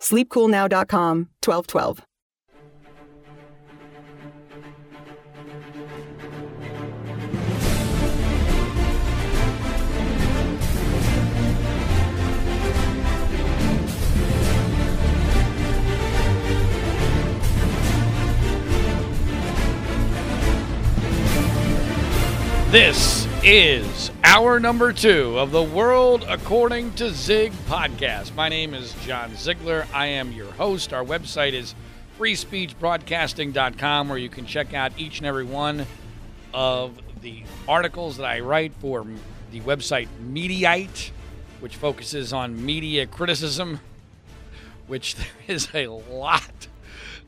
sleepcoolnow.com 1212. This is hour number two of the World According to Zig podcast. My name is John Ziegler. I am your host. Our website is freespeechbroadcasting.com, where you can check out each and every one of the articles that I write for the website Mediaite, which focuses on media criticism, which there is a lot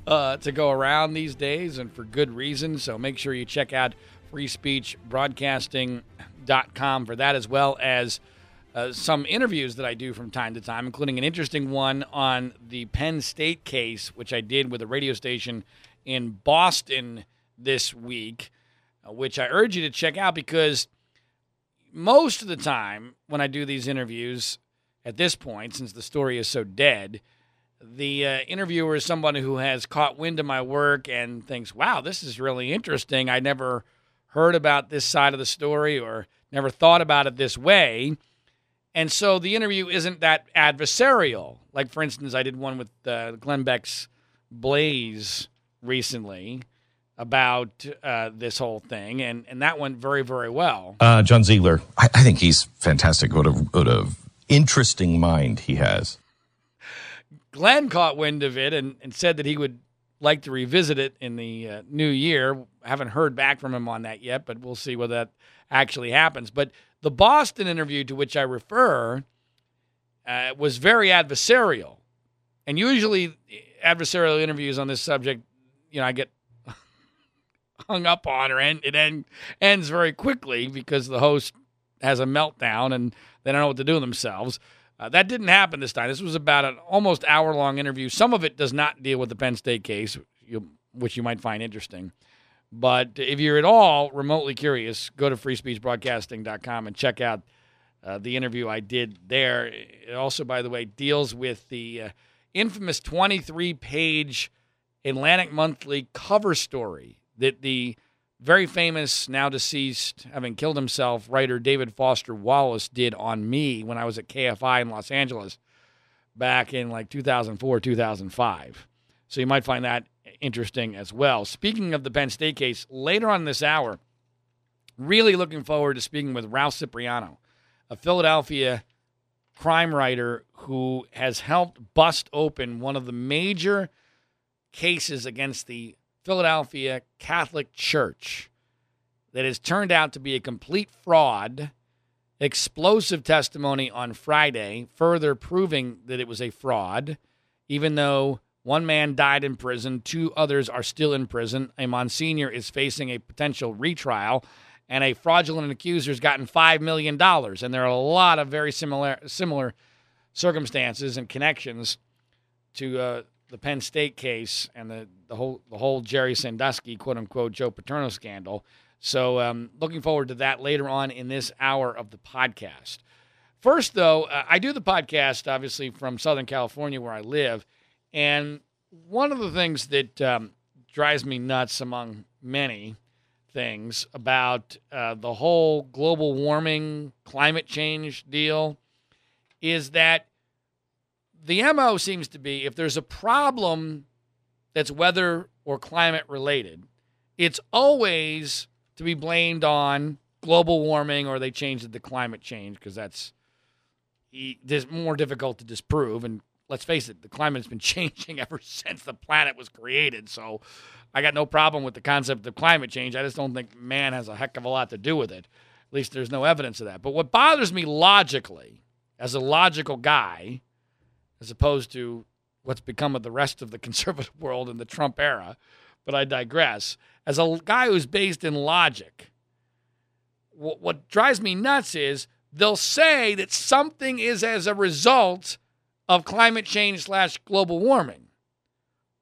uh, to go around these days and for good reason. So make sure you check out freespeechbroadcasting.com for that, as well as uh, some interviews that I do from time to time, including an interesting one on the Penn State case, which I did with a radio station in Boston this week, uh, which I urge you to check out because most of the time when I do these interviews at this point, since the story is so dead, the uh, interviewer is someone who has caught wind of my work and thinks, wow, this is really interesting. I never heard about this side of the story or never thought about it this way. And so the interview isn't that adversarial. Like, for instance, I did one with uh, Glenn Beck's Blaze recently about uh, this whole thing, and, and that went very, very well. Uh, John Ziegler, I, I think he's fantastic. What a, what a interesting mind he has. Glenn caught wind of it and, and said that he would like to revisit it in the uh, new year. Haven't heard back from him on that yet, but we'll see whether that actually happens. But the Boston interview to which I refer uh, was very adversarial. And usually, adversarial interviews on this subject, you know, I get hung up on or end, it end, ends very quickly because the host has a meltdown and they don't know what to do themselves. Uh, that didn't happen this time. This was about an almost hour long interview. Some of it does not deal with the Penn State case, which you might find interesting. But if you're at all remotely curious, go to freespeechbroadcasting.com and check out uh, the interview I did there. It also, by the way, deals with the uh, infamous 23 page Atlantic Monthly cover story that the very famous, now deceased, having killed himself, writer David Foster Wallace did on me when I was at KFI in Los Angeles back in like 2004, 2005. So you might find that interesting as well. Speaking of the Penn State case, later on this hour, really looking forward to speaking with Ralph Cipriano, a Philadelphia crime writer who has helped bust open one of the major cases against the Philadelphia Catholic Church that has turned out to be a complete fraud. Explosive testimony on Friday, further proving that it was a fraud, even though one man died in prison, two others are still in prison. A Monsignor is facing a potential retrial, and a fraudulent accuser has gotten $5 million. And there are a lot of very similar, similar circumstances and connections to uh, the Penn State case and the, the whole the whole Jerry Sandusky quote unquote Joe Paterno scandal. So um, looking forward to that later on in this hour of the podcast. First, though, uh, I do the podcast obviously from Southern California where I live, and one of the things that um, drives me nuts among many things about uh, the whole global warming, climate change deal is that the MO seems to be if there's a problem that's weather or climate related, it's always to be blamed on global warming or they changed it to climate change because that's it's more difficult to disprove. And let's face it, the climate's been changing ever since the planet was created. So I got no problem with the concept of climate change. I just don't think man has a heck of a lot to do with it. At least there's no evidence of that. But what bothers me logically, as a logical guy, as opposed to what's become of the rest of the conservative world in the Trump era, but I digress. As a guy who's based in logic, what, what drives me nuts is they'll say that something is as a result of climate change slash global warming.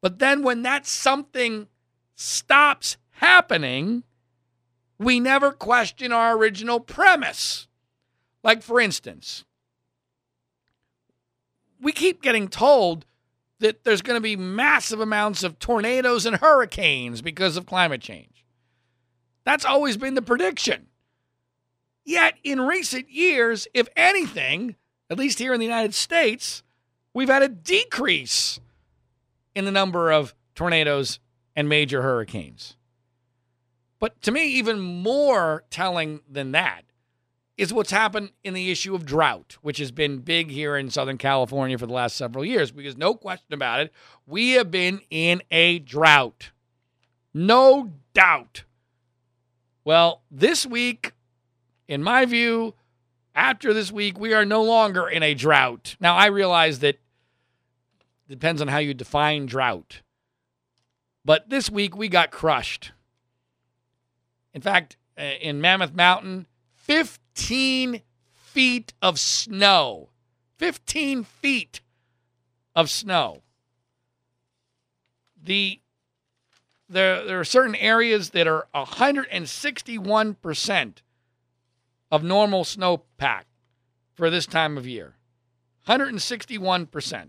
But then when that something stops happening, we never question our original premise. Like, for instance, we keep getting told that there's going to be massive amounts of tornadoes and hurricanes because of climate change. That's always been the prediction. Yet, in recent years, if anything, at least here in the United States, we've had a decrease in the number of tornadoes and major hurricanes. But to me, even more telling than that is what's happened in the issue of drought, which has been big here in Southern California for the last several years, because no question about it, we have been in a drought. No doubt. Well, this week, in my view, after this week, we are no longer in a drought. Now, I realize that depends on how you define drought. But this week, we got crushed. In fact, uh, in Mammoth Mountain, 15 feet of snow. 15 feet of snow. The there, there are certain areas that are 161% of normal snowpack for this time of year. 161%.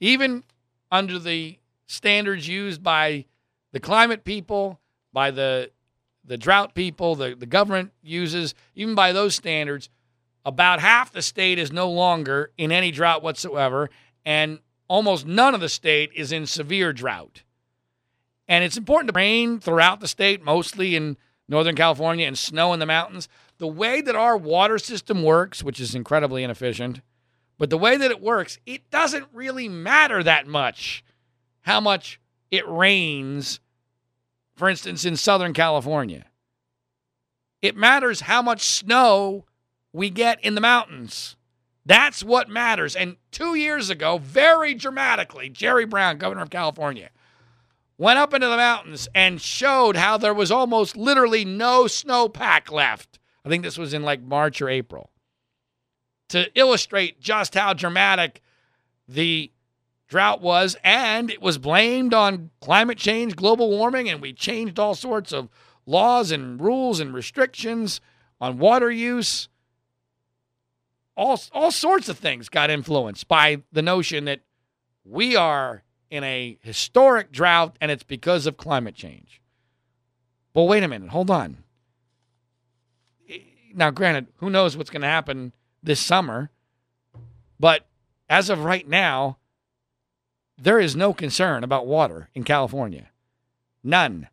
Even under the standards used by the climate people, by the the drought people, the, the government uses, even by those standards, about half the state is no longer in any drought whatsoever, and almost none of the state is in severe drought. And it's important to rain throughout the state, mostly in Northern California, and snow in the mountains. The way that our water system works, which is incredibly inefficient, but the way that it works, it doesn't really matter that much how much it rains for instance, in Southern California. It matters how much snow we get in the mountains. That's what matters. And two years ago, very dramatically, Jerry Brown, governor of California, went up into the mountains and showed how there was almost literally no snowpack left. I think this was in like March or April to illustrate just how dramatic the drought was, and it was blamed on climate change, global warming, and we changed all sorts of laws and rules and restrictions on water use. All, all sorts of things got influenced by the notion that we are in a historic drought and it's because of climate change. Well, wait a minute. Hold on. Now, granted, who knows what's going to happen this summer, but as of right now, there is no concern about water in California. None.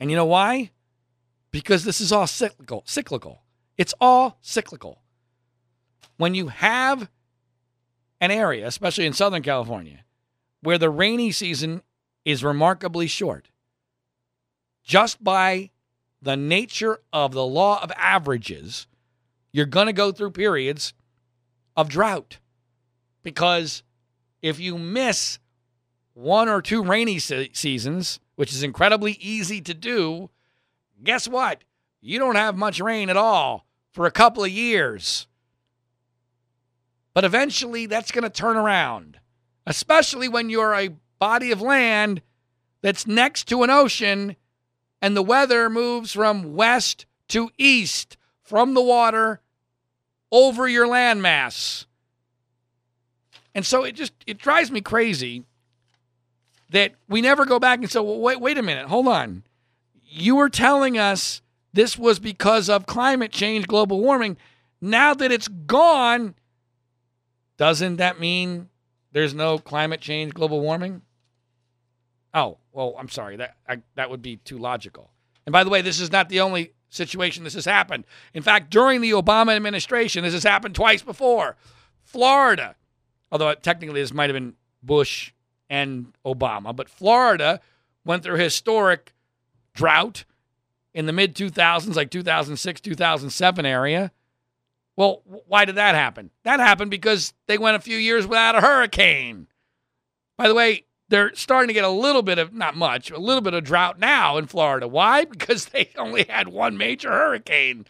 And you know why? Because this is all cyclical. Cyclical. It's all cyclical. When you have an area, especially in Southern California, where the rainy season is remarkably short, just by the nature of the law of averages, you're going to go through periods of drought because if you miss one or two rainy se- seasons, which is incredibly easy to do, guess what? You don't have much rain at all for a couple of years. But eventually that's going to turn around, especially when you're a body of land that's next to an ocean and the weather moves from west to east from the water over your landmass. And so it just it drives me crazy that we never go back and say, well, wait, wait a minute, hold on. You were telling us this was because of climate change, global warming. Now that it's gone, doesn't that mean there's no climate change, global warming? Oh, well, I'm sorry. That I, that would be too logical. And by the way, this is not the only situation this has happened. In fact, during the Obama administration, this has happened twice before. Florida, although technically this might have been Bush and Obama, but Florida went through historic drought in the mid 2000s, like 2006, 2007 area. Well, why did that happen? That happened because they went a few years without a hurricane. By the way, they're starting to get a little bit of, not much, a little bit of drought now in Florida. Why? Because they only had one major hurricane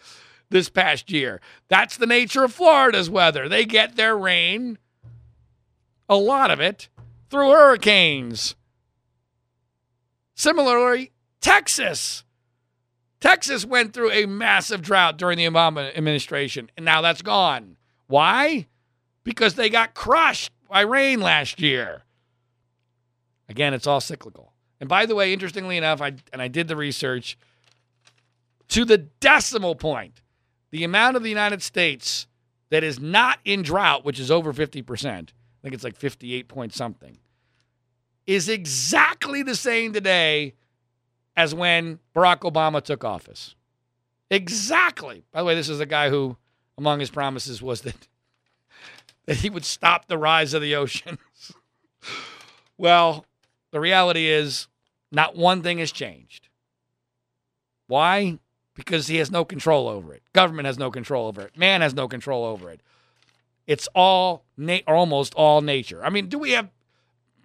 this past year. That's the nature of Florida's weather. They get their rain, a lot of it, through hurricanes. Similarly, Texas. Texas went through a massive drought during the Obama administration, and now that's gone. Why? Because they got crushed by rain last year. Again, it's all cyclical. And by the way, interestingly enough, I and I did the research to the decimal point, the amount of the United States that is not in drought, which is over 50%, I think it's like 58 point something, is exactly the same today as when Barack Obama took office. Exactly. By the way, this is a guy who, among his promises, was that, that he would stop the rise of the oceans. well, the reality is, not one thing has changed. Why? Because he has no control over it. Government has no control over it. Man has no control over it. It's all, na- almost all nature. I mean, do we have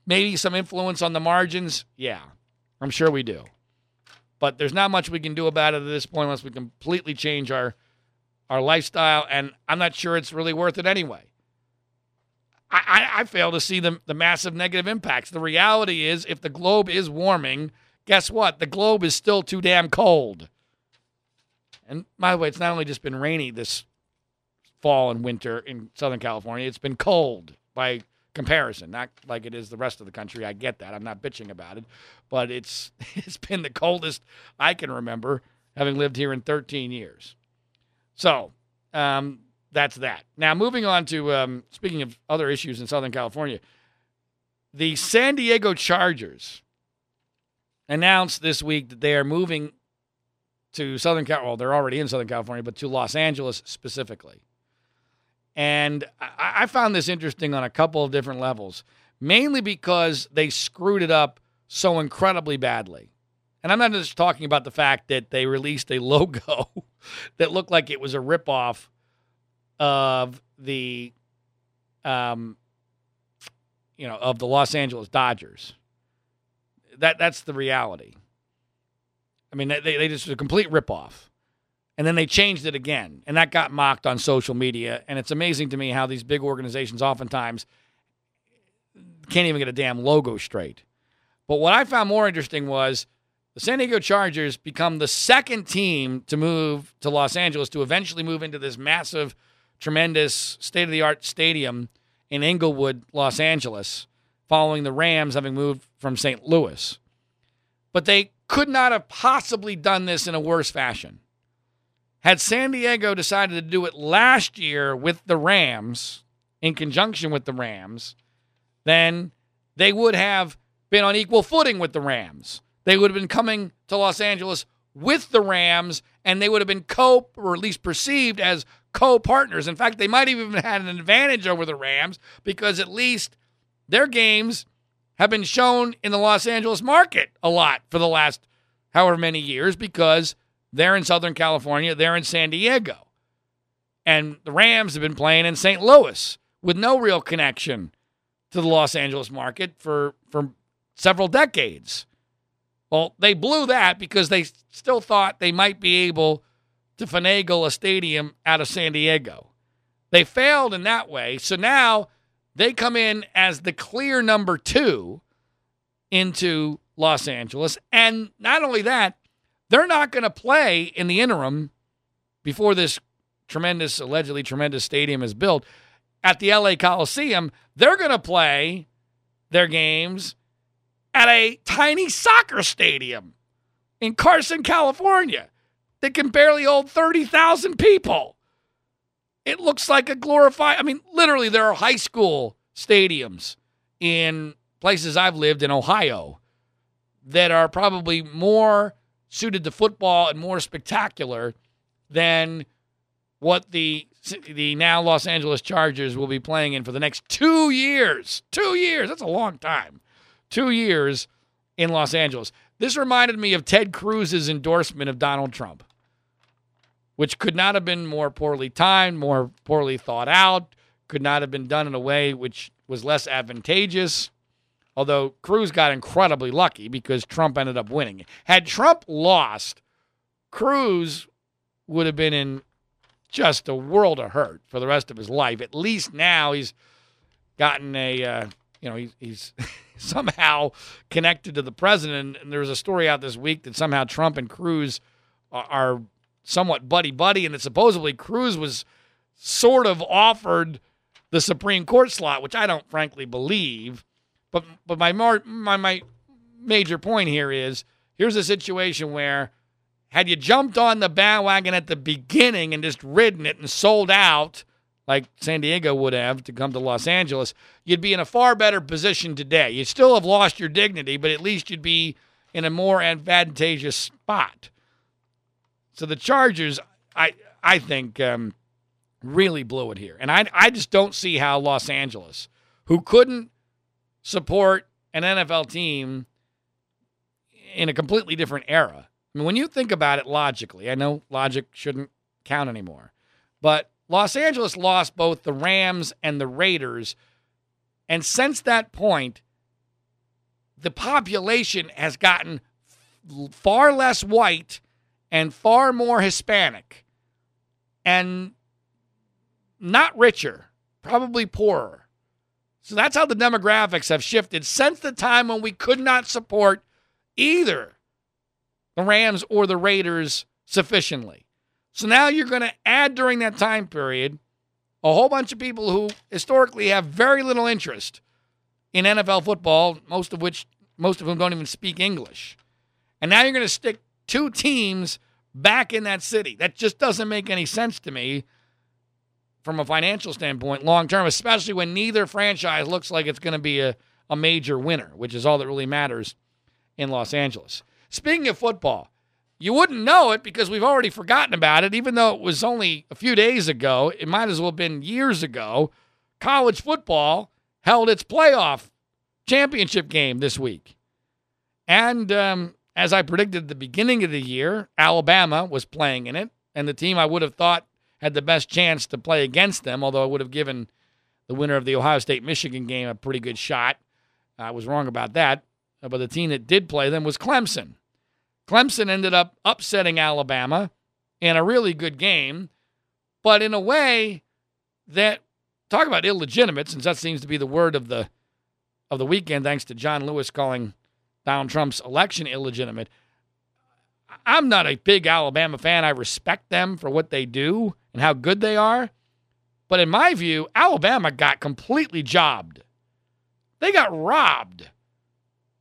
maybe some influence on the margins? Yeah, I'm sure we do. But there's not much we can do about it at this point unless we completely change our our lifestyle, and I'm not sure it's really worth it anyway. I, I, I fail to see the, the massive negative impacts. The reality is, if the globe is warming, guess what? The globe is still too damn cold. And by the way, it's not only just been rainy this fall and winter in Southern California, it's been cold by comparison, not like it is the rest of the country. I get that. I'm not bitching about it, but it's it's been the coldest I can remember having lived here in 13 years. So, um, that's that. Now, moving on to um, speaking of other issues in Southern California, the San Diego Chargers announced this week that they are moving to Southern Cal. Well, they're already in Southern California, but to Los Angeles specifically. And I, I found this interesting on a couple of different levels, mainly because they screwed it up so incredibly badly. And I'm not just talking about the fact that they released a logo that looked like it was a ripoff of the um you know of the Los Angeles Dodgers. That that's the reality. I mean, they they just a complete ripoff. And then they changed it again, and that got mocked on social media. And it's amazing to me how these big organizations oftentimes can't even get a damn logo straight. But what I found more interesting was the San Diego Chargers become the second team to move to Los Angeles to eventually move into this massive tremendous state of the art stadium in Inglewood, Los Angeles, following the Rams having moved from St. Louis. But they could not have possibly done this in a worse fashion. Had San Diego decided to do it last year with the Rams, in conjunction with the Rams, then they would have been on equal footing with the Rams. They would have been coming to Los Angeles with the Rams, and they would have been co, or at least perceived as co partners. In fact, they might have even had an advantage over the Rams because at least their games have been shown in the Los Angeles market a lot for the last however many years because they're in Southern California, they're in San Diego. And the Rams have been playing in St. Louis with no real connection to the Los Angeles market for, for several decades. Well, they blew that because they still thought they might be able to finagle a stadium out of San Diego. They failed in that way. So now they come in as the clear number two into Los Angeles. And not only that, they're not going to play in the interim before this tremendous, allegedly tremendous stadium is built at the LA Coliseum. They're going to play their games at a tiny soccer stadium in Carson, California that can barely hold 30,000 people. It looks like a glorified, I mean, literally, there are high school stadiums in places I've lived in Ohio that are probably more suited to football and more spectacular than what the the now Los Angeles Chargers will be playing in for the next 2 years. 2 years. That's a long time. 2 years in Los Angeles. This reminded me of Ted Cruz's endorsement of Donald Trump, which could not have been more poorly timed, more poorly thought out, could not have been done in a way which was less advantageous. Although Cruz got incredibly lucky because Trump ended up winning. Had Trump lost, Cruz would have been in just a world of hurt for the rest of his life. At least now he's gotten a, uh, you know, he's, he's somehow connected to the president. And there was a story out this week that somehow Trump and Cruz are, are somewhat buddy buddy, and that supposedly Cruz was sort of offered the Supreme Court slot, which I don't frankly believe. But but my more my my major point here is here's a situation where had you jumped on the bandwagon at the beginning and just ridden it and sold out, like San Diego would have to come to Los Angeles, you'd be in a far better position today. You'd still have lost your dignity, but at least you'd be in a more advantageous spot. So the Chargers, I I think, um, really blew it here, and I I just don't see how Los Angeles, who couldn't support an NFL team in a completely different era I mean, when you think about it logically, I know logic shouldn't count anymore, but Los Angeles lost both the Rams and the Raiders. And since that point, the population has gotten far less white and far more Hispanic and not richer, probably poorer. So that's how the demographics have shifted since the time when we could not support either the Rams or the Raiders sufficiently. So now you're going to add during that time period a whole bunch of people who historically have very little interest in NFL football, most of which most of whom don't even speak English. And now you're going to stick two teams back in that city. That just doesn't make any sense to me from a financial standpoint long term, especially when neither franchise looks like it's going to be a, a major winner, which is all that really matters in Los Angeles. Speaking of football, you wouldn't know it because we've already forgotten about it, even though it was only a few days ago. It might as well have been years ago. College football held its playoff championship game this week. And um, as I predicted at the beginning of the year, Alabama was playing in it, and the team I would have thought had the best chance to play against them, although I would have given the winner of the Ohio State Michigan game a pretty good shot. I was wrong about that. Uh, but the team that did play them was Clemson. Clemson ended up upsetting Alabama in a really good game, but in a way that talk about illegitimate, since that seems to be the word of the of the weekend, thanks to John Lewis calling Donald Trump's election illegitimate. I'm not a big Alabama fan. I respect them for what they do and how good they are. But in my view, Alabama got completely jobbed. They got robbed.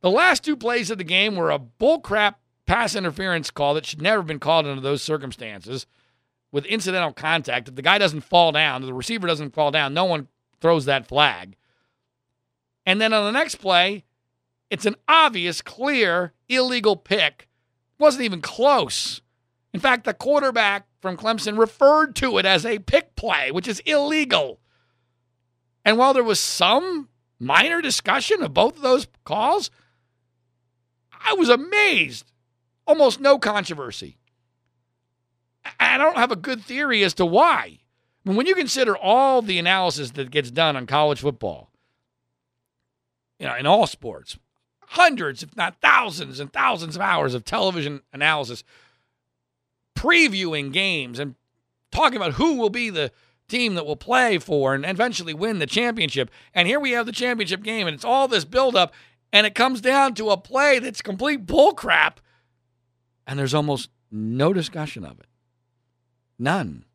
The last two plays of the game were a bullcrap pass interference call that should never have been called under those circumstances with incidental contact. If the guy doesn't fall down, the receiver doesn't fall down, no one throws that flag. And then on the next play, it's an obvious, clear, illegal pick. Wasn't even close. In fact, the quarterback from Clemson referred to it as a pick play, which is illegal. And while there was some minor discussion of both of those calls, I was amazed. Almost no controversy. I don't have a good theory as to why. When you consider all the analysis that gets done on college football, you know, in all sports, hundreds, if not thousands and thousands of hours of television analysis, previewing games and talking about who will be the team that will play for and eventually win the championship. And here we have the championship game, and it's all this buildup, and it comes down to a play that's complete bullcrap, and there's almost no discussion of it. None.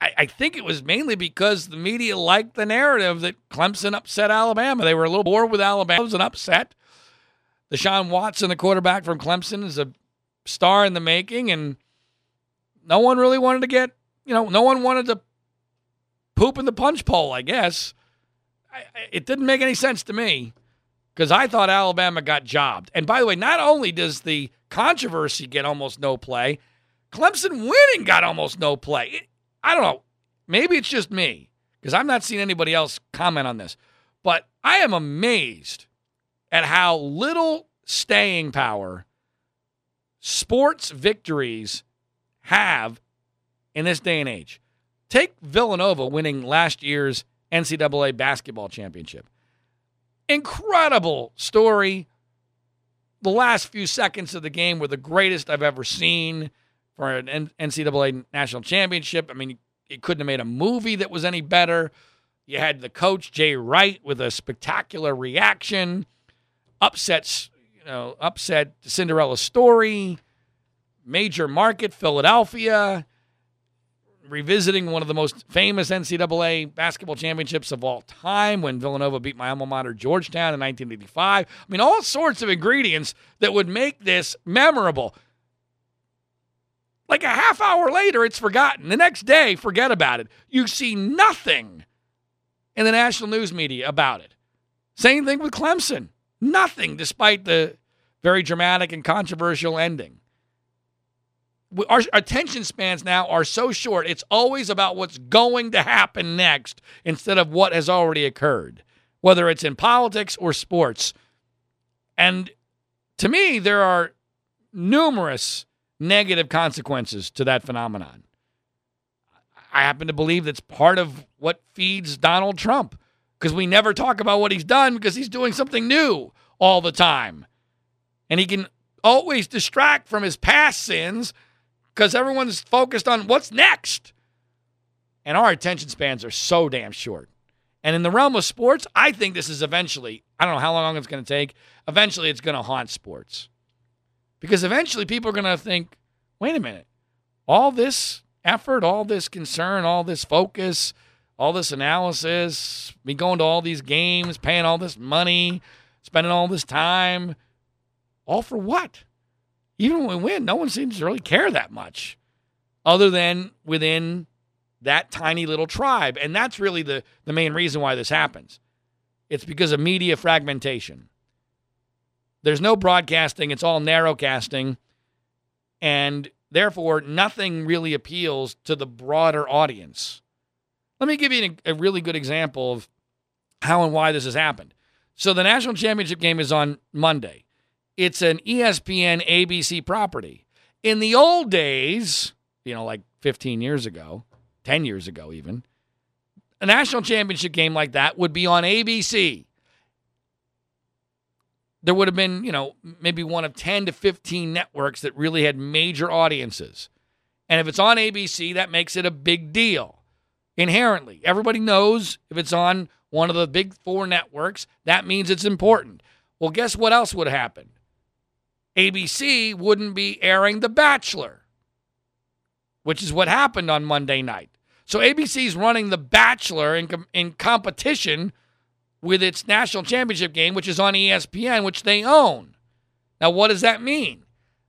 I, I, think it was mainly because the media liked the narrative that Clemson upset Alabama. They were a little bored with Alabama. It was an upset. Deshaun Watson, the quarterback from Clemson, is a star in the making, and no one really wanted to get, you know, no one wanted to poop in the punch bowl, I guess. I, it didn't make any sense to me because I thought Alabama got jobbed. And by the way, not only does the controversy get almost no play, Clemson winning got almost no play. It, I don't know. Maybe it's just me because I'm not seeing anybody else comment on this. But I am amazed at how little staying power sports victories have in this day and age. Take Villanova winning last year's NCAA basketball championship. Incredible story. The last few seconds of the game were the greatest I've ever seen for an NCAA national championship. I mean, you couldn't have made a movie that was any better. You had the coach Jay Wright with a spectacular reaction, upsets, know, upset Cinderella story, major market Philadelphia revisiting one of the most famous NCAA basketball championships of all time when Villanova beat my alma mater, Georgetown, in 1985. I mean, all sorts of ingredients that would make this memorable. Like a half hour later, it's forgotten. The next day, forget about it. You see nothing in the national news media about it. Same thing with Clemson. Nothing, despite the very dramatic and controversial ending our attention spans now are so short. It's always about what's going to happen next instead of what has already occurred, whether it's in politics or sports. And to me, there are numerous negative consequences to that phenomenon. I happen to believe that's part of what feeds Donald Trump because we never talk about what he's done because he's doing something new all the time. And he can always distract from his past sins because everyone's focused on what's next. And our attention spans are so damn short. And in the realm of sports, I think this is eventually, I don't know how long it's going to take, eventually it's going to haunt sports. Because eventually people are going to think, wait a minute, all this effort, all this concern, all this focus, all this analysis, me going to all these games, paying all this money, spending all this time, all for what? even when we win, no one seems to really care that much, other than within that tiny little tribe. And that's really the, the main reason why this happens. It's because of media fragmentation. There's no broadcasting, it's all narrowcasting. And therefore, nothing really appeals to the broader audience. Let me give you a really good example of how and why this has happened. So, the national championship game is on Monday it's an ESPN ABC property. In the old days, you know, like 15 years ago, 10 years ago even, a national championship game like that would be on ABC. There would have been, you know, maybe one of 10 to 15 networks that really had major audiences. And if it's on ABC, that makes it a big deal inherently. Everybody knows if it's on one of the big four networks, that means it's important. Well, guess what else would happen? ABC wouldn't be airing The Bachelor, which is what happened on Monday night. So ABC's running The Bachelor in, in competition with its national championship game, which is on ESPN, which they own. Now, what does that mean?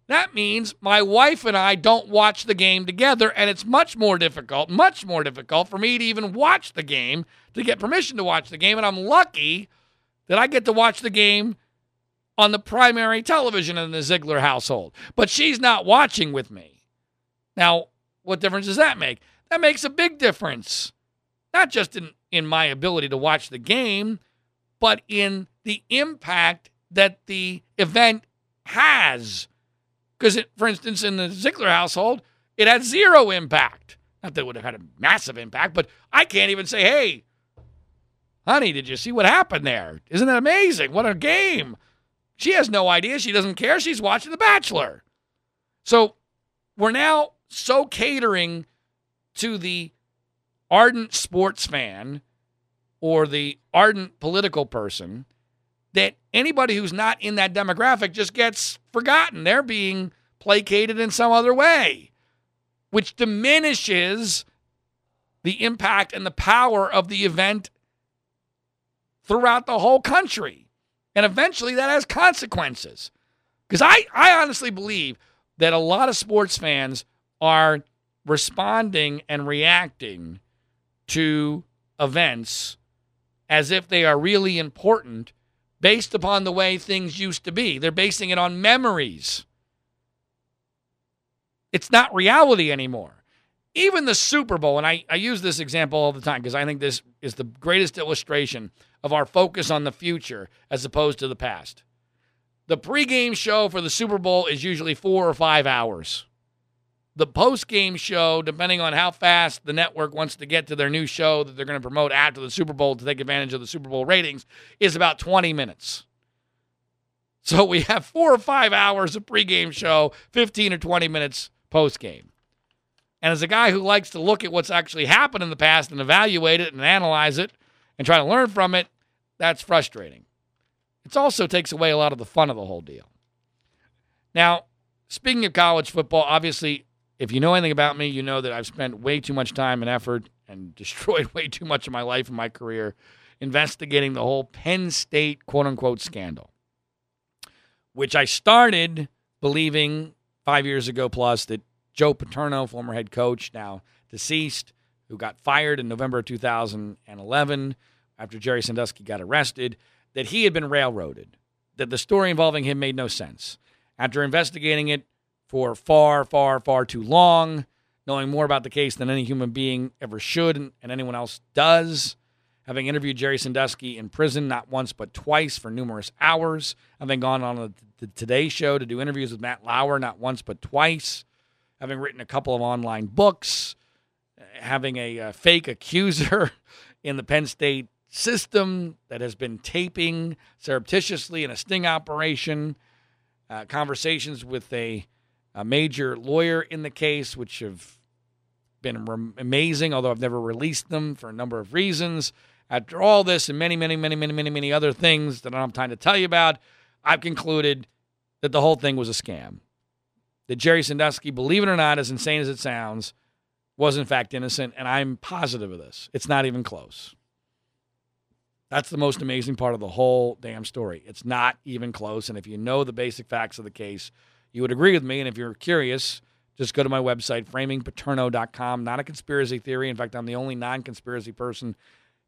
That means my wife and I don't watch the game together, and it's much more difficult, much more difficult for me to even watch the game, to get permission to watch the game. And I'm lucky that I get to watch the game on the primary television in the Ziegler household, but she's not watching with me. Now, what difference does that make? That makes a big difference. Not just in, in my ability to watch the game, but in the impact that the event has. Because, for instance, in the Ziegler household, it had zero impact. Not that it would have had a massive impact, but I can't even say, hey, honey, did you see what happened there? Isn't that amazing? What a game. She has no idea. She doesn't care. She's watching The Bachelor. So we're now so catering to the ardent sports fan or the ardent political person that anybody who's not in that demographic just gets forgotten. They're being placated in some other way, which diminishes the impact and the power of the event throughout the whole country. And eventually that has consequences. Because I, I honestly believe that a lot of sports fans are responding and reacting to events as if they are really important based upon the way things used to be. They're basing it on memories. It's not reality anymore. Even the Super Bowl, and I, I use this example all the time because I think this is the greatest illustration of our focus on the future as opposed to the past. The pregame show for the Super Bowl is usually four or five hours. The post game show, depending on how fast the network wants to get to their new show that they're going to promote after the Super Bowl to take advantage of the Super Bowl ratings, is about 20 minutes. So we have four or five hours of pregame show, 15 or 20 minutes post game. And as a guy who likes to look at what's actually happened in the past and evaluate it and analyze it and try to learn from it, that's frustrating. It also takes away a lot of the fun of the whole deal. Now, speaking of college football, obviously, if you know anything about me, you know that I've spent way too much time and effort and destroyed way too much of my life and my career investigating the whole Penn State quote unquote scandal, which I started believing five years ago plus that Joe Paterno, former head coach, now deceased, who got fired in November of 2011 after Jerry Sandusky got arrested, that he had been railroaded, that the story involving him made no sense. After investigating it for far, far, far too long, knowing more about the case than any human being ever should and, anyone else does, having interviewed Jerry Sandusky in prison not once but twice for numerous hours, having gone on the Today Show to do interviews with Matt Lauer not once but twice, having written a couple of online books, having a, a fake accuser in the Penn State system that has been taping surreptitiously in a sting operation, uh, conversations with a, a, major lawyer in the case, which have been re- amazing, although I've never released them for a number of reasons. After all this and many, many, many, many, many, many other things that I don't have time to tell you about, I've concluded that the whole thing was a scam that Jerry Sandusky, believe it or not, as insane as it sounds, was in fact innocent, and I'm positive of this. It's not even close. That's the most amazing part of the whole damn story. It's not even close. And if you know the basic facts of the case, you would agree with me. And if you're curious, just go to my website, framingpaterno.com. Not a conspiracy theory. In fact, I'm the only non conspiracy person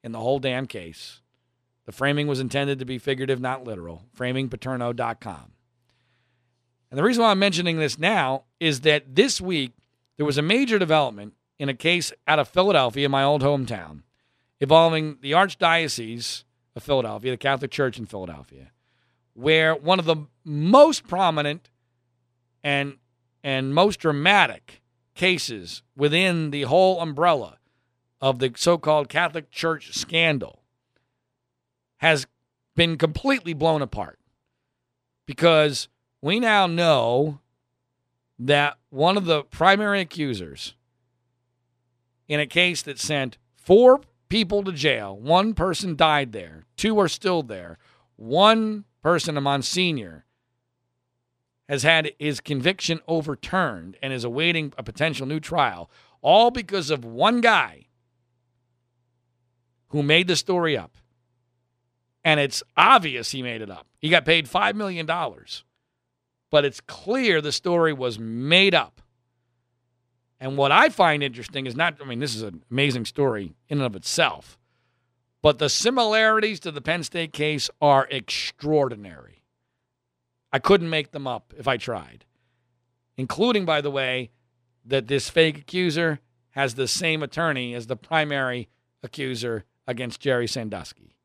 in the whole damn case. The framing was intended to be figurative, not literal. Framingpaterno.com. And the reason why I'm mentioning this now is that this week there was a major development in a case out of Philadelphia, my old hometown, involving the Archdiocese of Philadelphia, the Catholic Church in Philadelphia, where one of the most prominent and and most dramatic cases within the whole umbrella of the so-called Catholic Church scandal has been completely blown apart. Because we now know that one of the primary accusers in a case that sent four people to jail, one person died there, two are still there, one person, a Monsignor, has had his conviction overturned and is awaiting a potential new trial, all because of one guy who made the story up. And it's obvious he made it up. He got paid $5 million but it's clear the story was made up. And what I find interesting is not, I mean, this is an amazing story in and of itself, but the similarities to the Penn State case are extraordinary. I couldn't make them up if I tried, including, by the way, that this fake accuser has the same attorney as the primary accuser against Jerry Sandusky.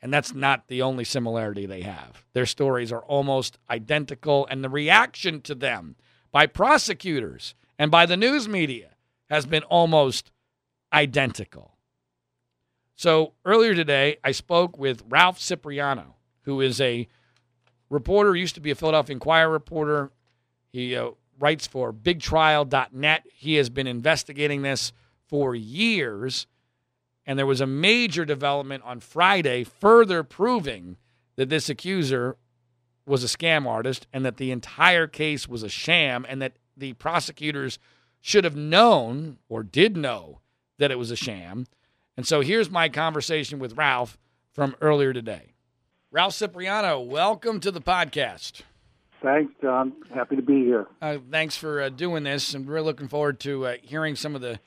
And that's not the only similarity they have. Their stories are almost identical, and the reaction to them by prosecutors and by the news media has been almost identical. So earlier today, I spoke with Ralph Cipriano, who is a reporter, used to be a Philadelphia Inquirer reporter. He uh, writes for bigtrial.net. He has been investigating this for years and there was a major development on Friday further proving that this accuser was a scam artist and that the entire case was a sham and that the prosecutors should have known or did know that it was a sham. And so here's my conversation with Ralph from earlier today. Ralph Cipriano, welcome to the podcast. Thanks, John. Happy to be here. Uh, thanks for uh, doing this. I'm really looking forward to uh, hearing some of the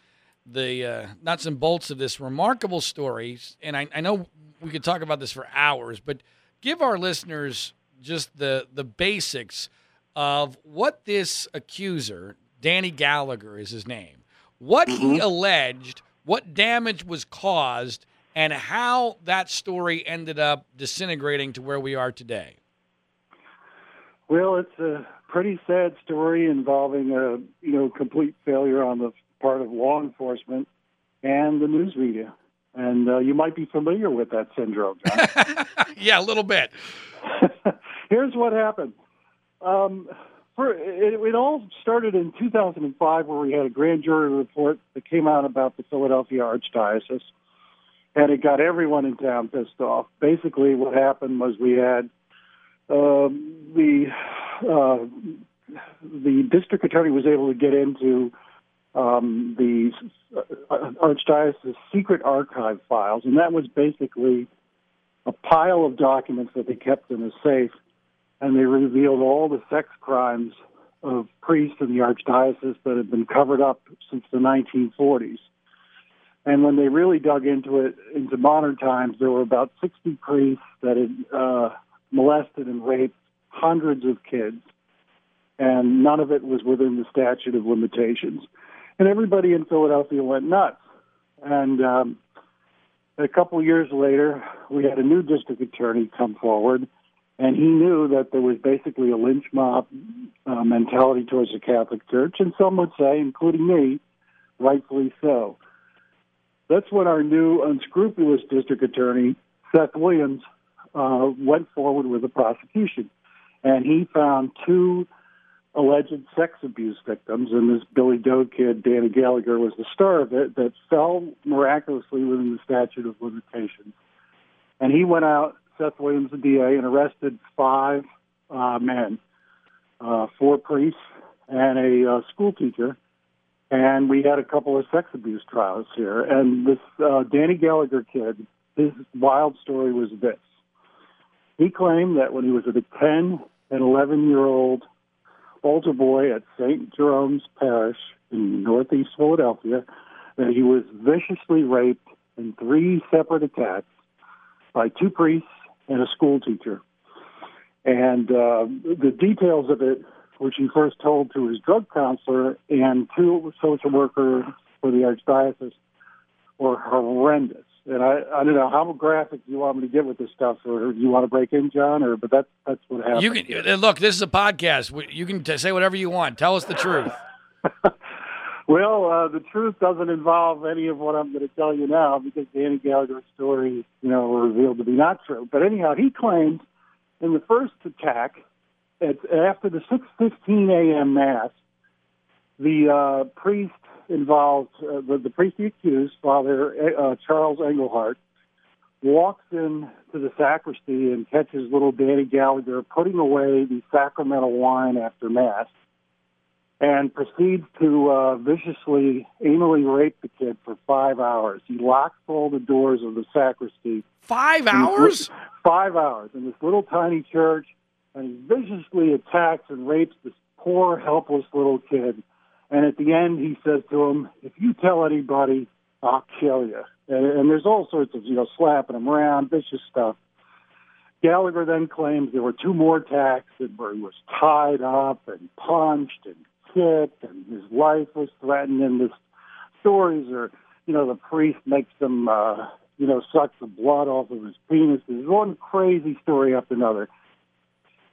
the uh, nuts and bolts of this remarkable story. And I, I know we could talk about this for hours, but give our listeners just the the basics of what this accuser, Danny Gallagher is his name, what mm-hmm. he alleged, what damage was caused, and how that story ended up disintegrating to where we are today. Well, it's a pretty sad story involving a you know complete failure on the part of law enforcement and the news media. And uh, you might be familiar with that syndrome, yeah, a little bit. Here's what happened. Um, for, it, it all started in 2005, where we had a grand jury report that came out about the Philadelphia Archdiocese, and it got everyone in town pissed off. Basically, what happened was we had um, the uh, the district attorney was able to get into um, the uh, Archdiocese secret archive files, and that was basically a pile of documents that they kept in a safe, and they revealed all the sex crimes of priests in the Archdiocese that had been covered up since the 1940s. And when they really dug into it, into modern times, there were about 60 priests that had uh, molested and raped hundreds of kids, and none of it was within the statute of limitations. And everybody in Philadelphia went nuts. And um, a couple years later, we had a new district attorney come forward, and he knew that there was basically a lynch mob uh, mentality towards the Catholic Church, and some would say, including me, rightfully so. That's when our new unscrupulous district attorney, Seth Williams, uh, went forward with the prosecution. And he found two alleged sex abuse victims, and this Billy Doe kid, Danny Gallagher, was the star of it, that fell miraculously within the statute of limitations. And he went out, Seth Williams, the DA, and arrested five uh, men, uh, four priests and a uh, school teacher. And we had a couple of sex abuse trials here. And this uh, Danny Gallagher kid, his wild story was this. He claimed that when he was a 10 and 11 year old altar boy at St. Jerome's Parish in northeast Philadelphia, that he was viciously raped in three separate attacks by two priests and a school teacher. And uh, the details of it, which he first told to his drug counselor and to social worker for the archdiocese, were horrendous and I, I don't know how graphic you want me to get with this stuff, or do you want to break in, John, or but that's that's what happened. You can look. This is a podcast. You can t- say whatever you want. Tell us the truth. well, uh, the truth doesn't involve any of what I'm going to tell you now because Danny Gallagher's story, you know, revealed to be not true. But anyhow, he claimed in the first attack, at, after the 6:15 a.m. mass, the uh, priest involved, uh, the, the priest accused, Father uh, Charles Engelhardt, walks in to the sacristy and catches little Danny Gallagher putting away the sacramental wine after Mass and proceeds to uh, viciously, anally rape the kid for five hours. He locks all the doors of the sacristy. Five hours? five hours in this little tiny church, and viciously attacks and rapes this poor, helpless little kid and at the end, he says to him, "If you tell anybody, I'll kill you." And, and there's all sorts of you know slapping him around, vicious stuff. Gallagher then claims there were two more attacks and where he was tied up and punched and kicked, and his life was threatened. And the stories are, you know, the priest makes them, uh, you know, suck the blood off of his penis. There's one crazy story after another.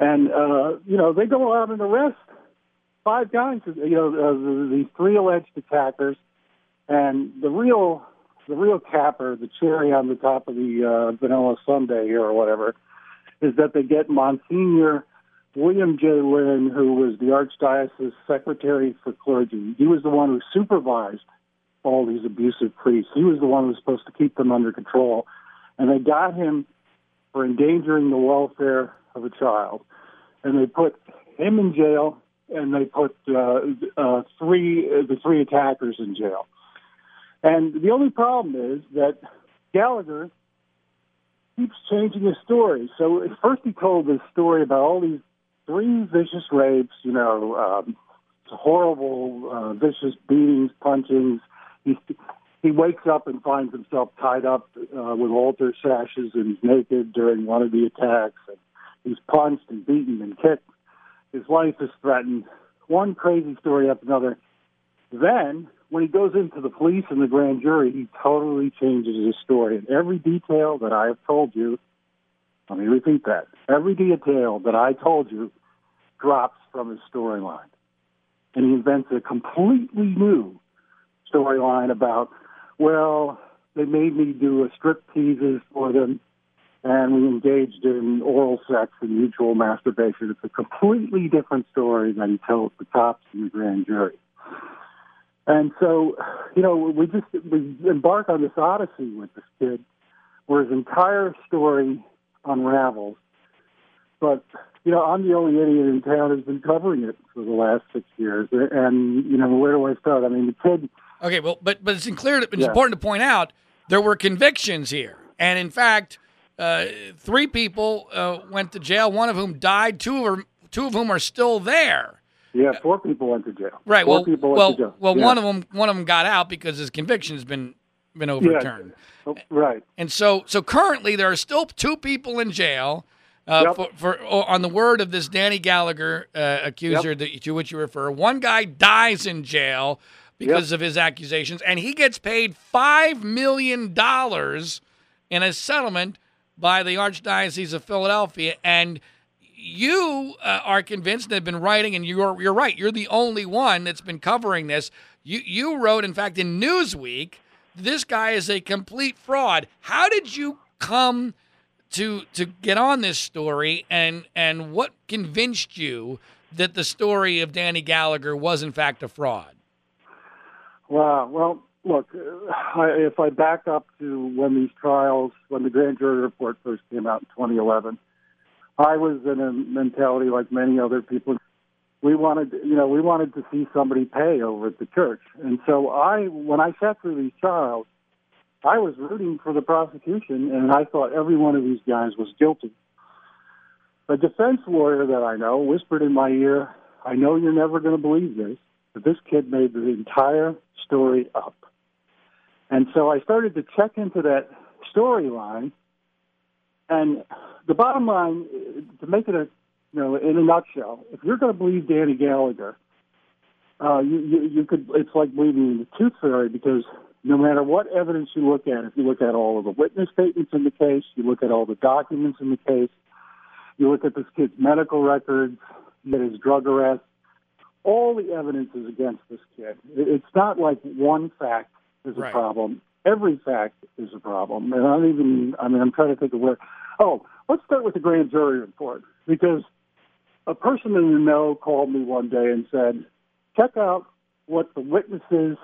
And, uh, you know, they go out and arrest five guys, you know, uh, these three alleged attackers, and the real, the real capper, the cherry on the top of the uh, vanilla sundae here or whatever, is that they get Monsignor William J. Lynn, who was the Archdiocese Secretary for Clergy. He was the one who supervised all these abusive priests. He was the one who was supposed to keep them under control. And they got him for endangering the welfare of a child. And they put him in jail and they put uh, uh, three uh, the three attackers in jail. And the only problem is that Gallagher keeps changing his story. So first he told this story about all these three vicious rapes, you know, um, horrible, uh, vicious beatings, punchings, He's, he wakes up and finds himself tied up uh, with altar sashes and he's naked during one of the attacks. And he's punched and beaten and kicked. His life is threatened. One crazy story after another. Then, when he goes into the police and the grand jury, he totally changes his story. And every detail that I have told you, let me repeat that. Every detail that I told you drops from his storyline. And he invents a completely new storyline about, well, they made me do a strip teases for them and we engaged in oral sex and mutual masturbation. It's a completely different story than he tells the cops and the grand jury. And so, you know, we just we embark on this odyssey with this kid, where his entire story unravels. But you know, I'm the only idiot in town who's been covering it for the last six years. And you know, where do I start? I mean, the kid. Okay, well, but but it's clear. It's Yeah. important to point out there were convictions here, and in fact, uh, three people uh, went to jail. One of whom died. Two of two of whom are still there. Yeah, four people went to jail. Right. Four well, people went well, to jail. well, Yeah. one of them, one of them got out because his conviction has been been overturned. Oh, Right. And so, so currently there are still two people in jail uh, Yep. for, for oh, on the word of this Danny Gallagher uh, accuser that, to which you refer. One guy dies in jail because of his accusations, and he gets paid five million dollars in a settlement by the Archdiocese of Philadelphia. And you uh, are convinced and have been writing, and you're you're right. You're the only one that's been covering this. You you wrote, in fact, in Newsweek, this guy is a complete fraud. How did you come to to get on this story, and and what convinced you that the story of Danny Gallagher was in fact a fraud? Wow. Well, look, uh, I, if I back up to when these trials, when the grand jury report first came out in 2011, I was in a mentality like many other people. We wanted, you know, we wanted to see somebody pay over at the church, and so I, when I sat through these trials, I was rooting for the prosecution, and I thought every one of these guys was guilty. A defense lawyer that I know whispered in my ear, "I know you're never going to believe this, this kid made the entire story up. And so I started to check into that storyline. And the bottom line, to make it a, you know, in a nutshell, if you're going to believe Danny Gallagher, uh, you, you, you could, it's like believing in the tooth fairy because no matter what evidence you look at, if you look at all of the witness statements in the case, you look at all the documents in the case, you look at this kid's medical records, you at his drug arrest, all the evidence is against this kid. It's not like one fact is a Right. problem. Every fact is a problem. And I'm even, I mean, I'm trying to think of where. Oh, let's start with the grand jury report because a person in the know called me one day and said, check out what the witnesses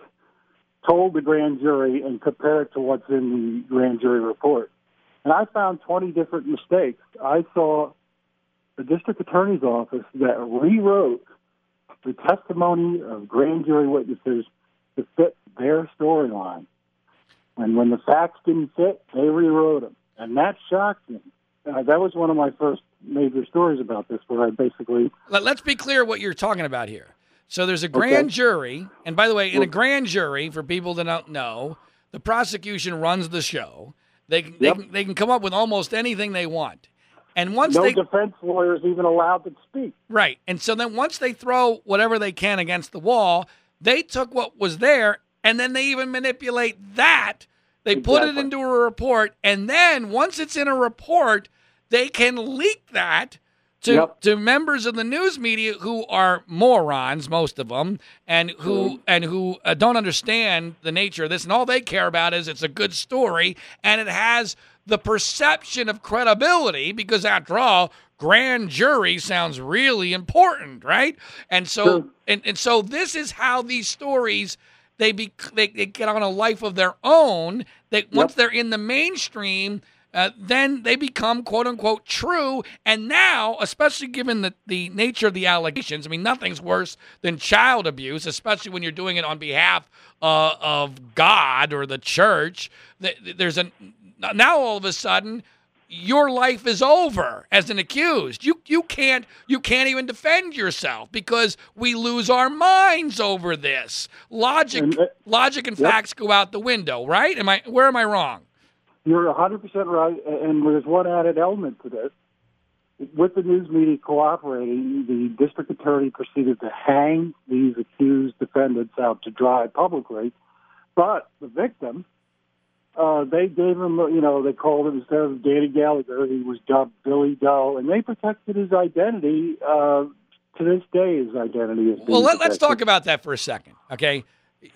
told the grand jury and compare it to what's in the grand jury report. And I found 20 different mistakes. I saw the district attorney's office that rewrote the testimony of grand jury witnesses to fit their storyline. And when the facts didn't fit, they rewrote them. And that shocked me. Uh, that was one of my first major stories about this, where I basically Let, us be clear what you're talking about here. So there's a grand Okay. jury, and by the way, in a grand jury, for people that don't know, the prosecution runs the show. They they Yep. can they can come up with almost anything they want, and once no they defense lawyer is even allowed to speak. right, and so then once they throw whatever they can against the wall, they took what was there, and then they even manipulate that. They put it into a report, and then once it's in a report, they can leak that to Yep. to members of the news media who are morons, most of them, and who and who uh, don't understand the nature of this, and all they care about is it's a good story and it has the perception of credibility because after all grand jury sounds really important right and so Sure. and, and so this is how these stories they be they, they get on a life of their own that once they're in the mainstream uh, then they become quote unquote true. And now, especially given the, the nature of the allegations, I mean, nothing's worse than child abuse, especially when you're doing it on behalf uh, of God or the church. Th- th- There's a now all of a sudden, your life is over as an accused. You you can't you can't even defend yourself because we lose our minds over this. Logic And, uh, logic and yep. facts go out the window, right? Am I where am I wrong? You're 100% right, and there's one added element to this. With the news media cooperating, the district attorney proceeded to hang these accused defendants out to dry publicly. But the victim, uh, they gave him, you know, they called him instead of Danny Gallagher, he was dubbed Billy Doe, and they protected his identity. Uh, to this day, his identity is. Well, let, let's talk about that for a second, okay?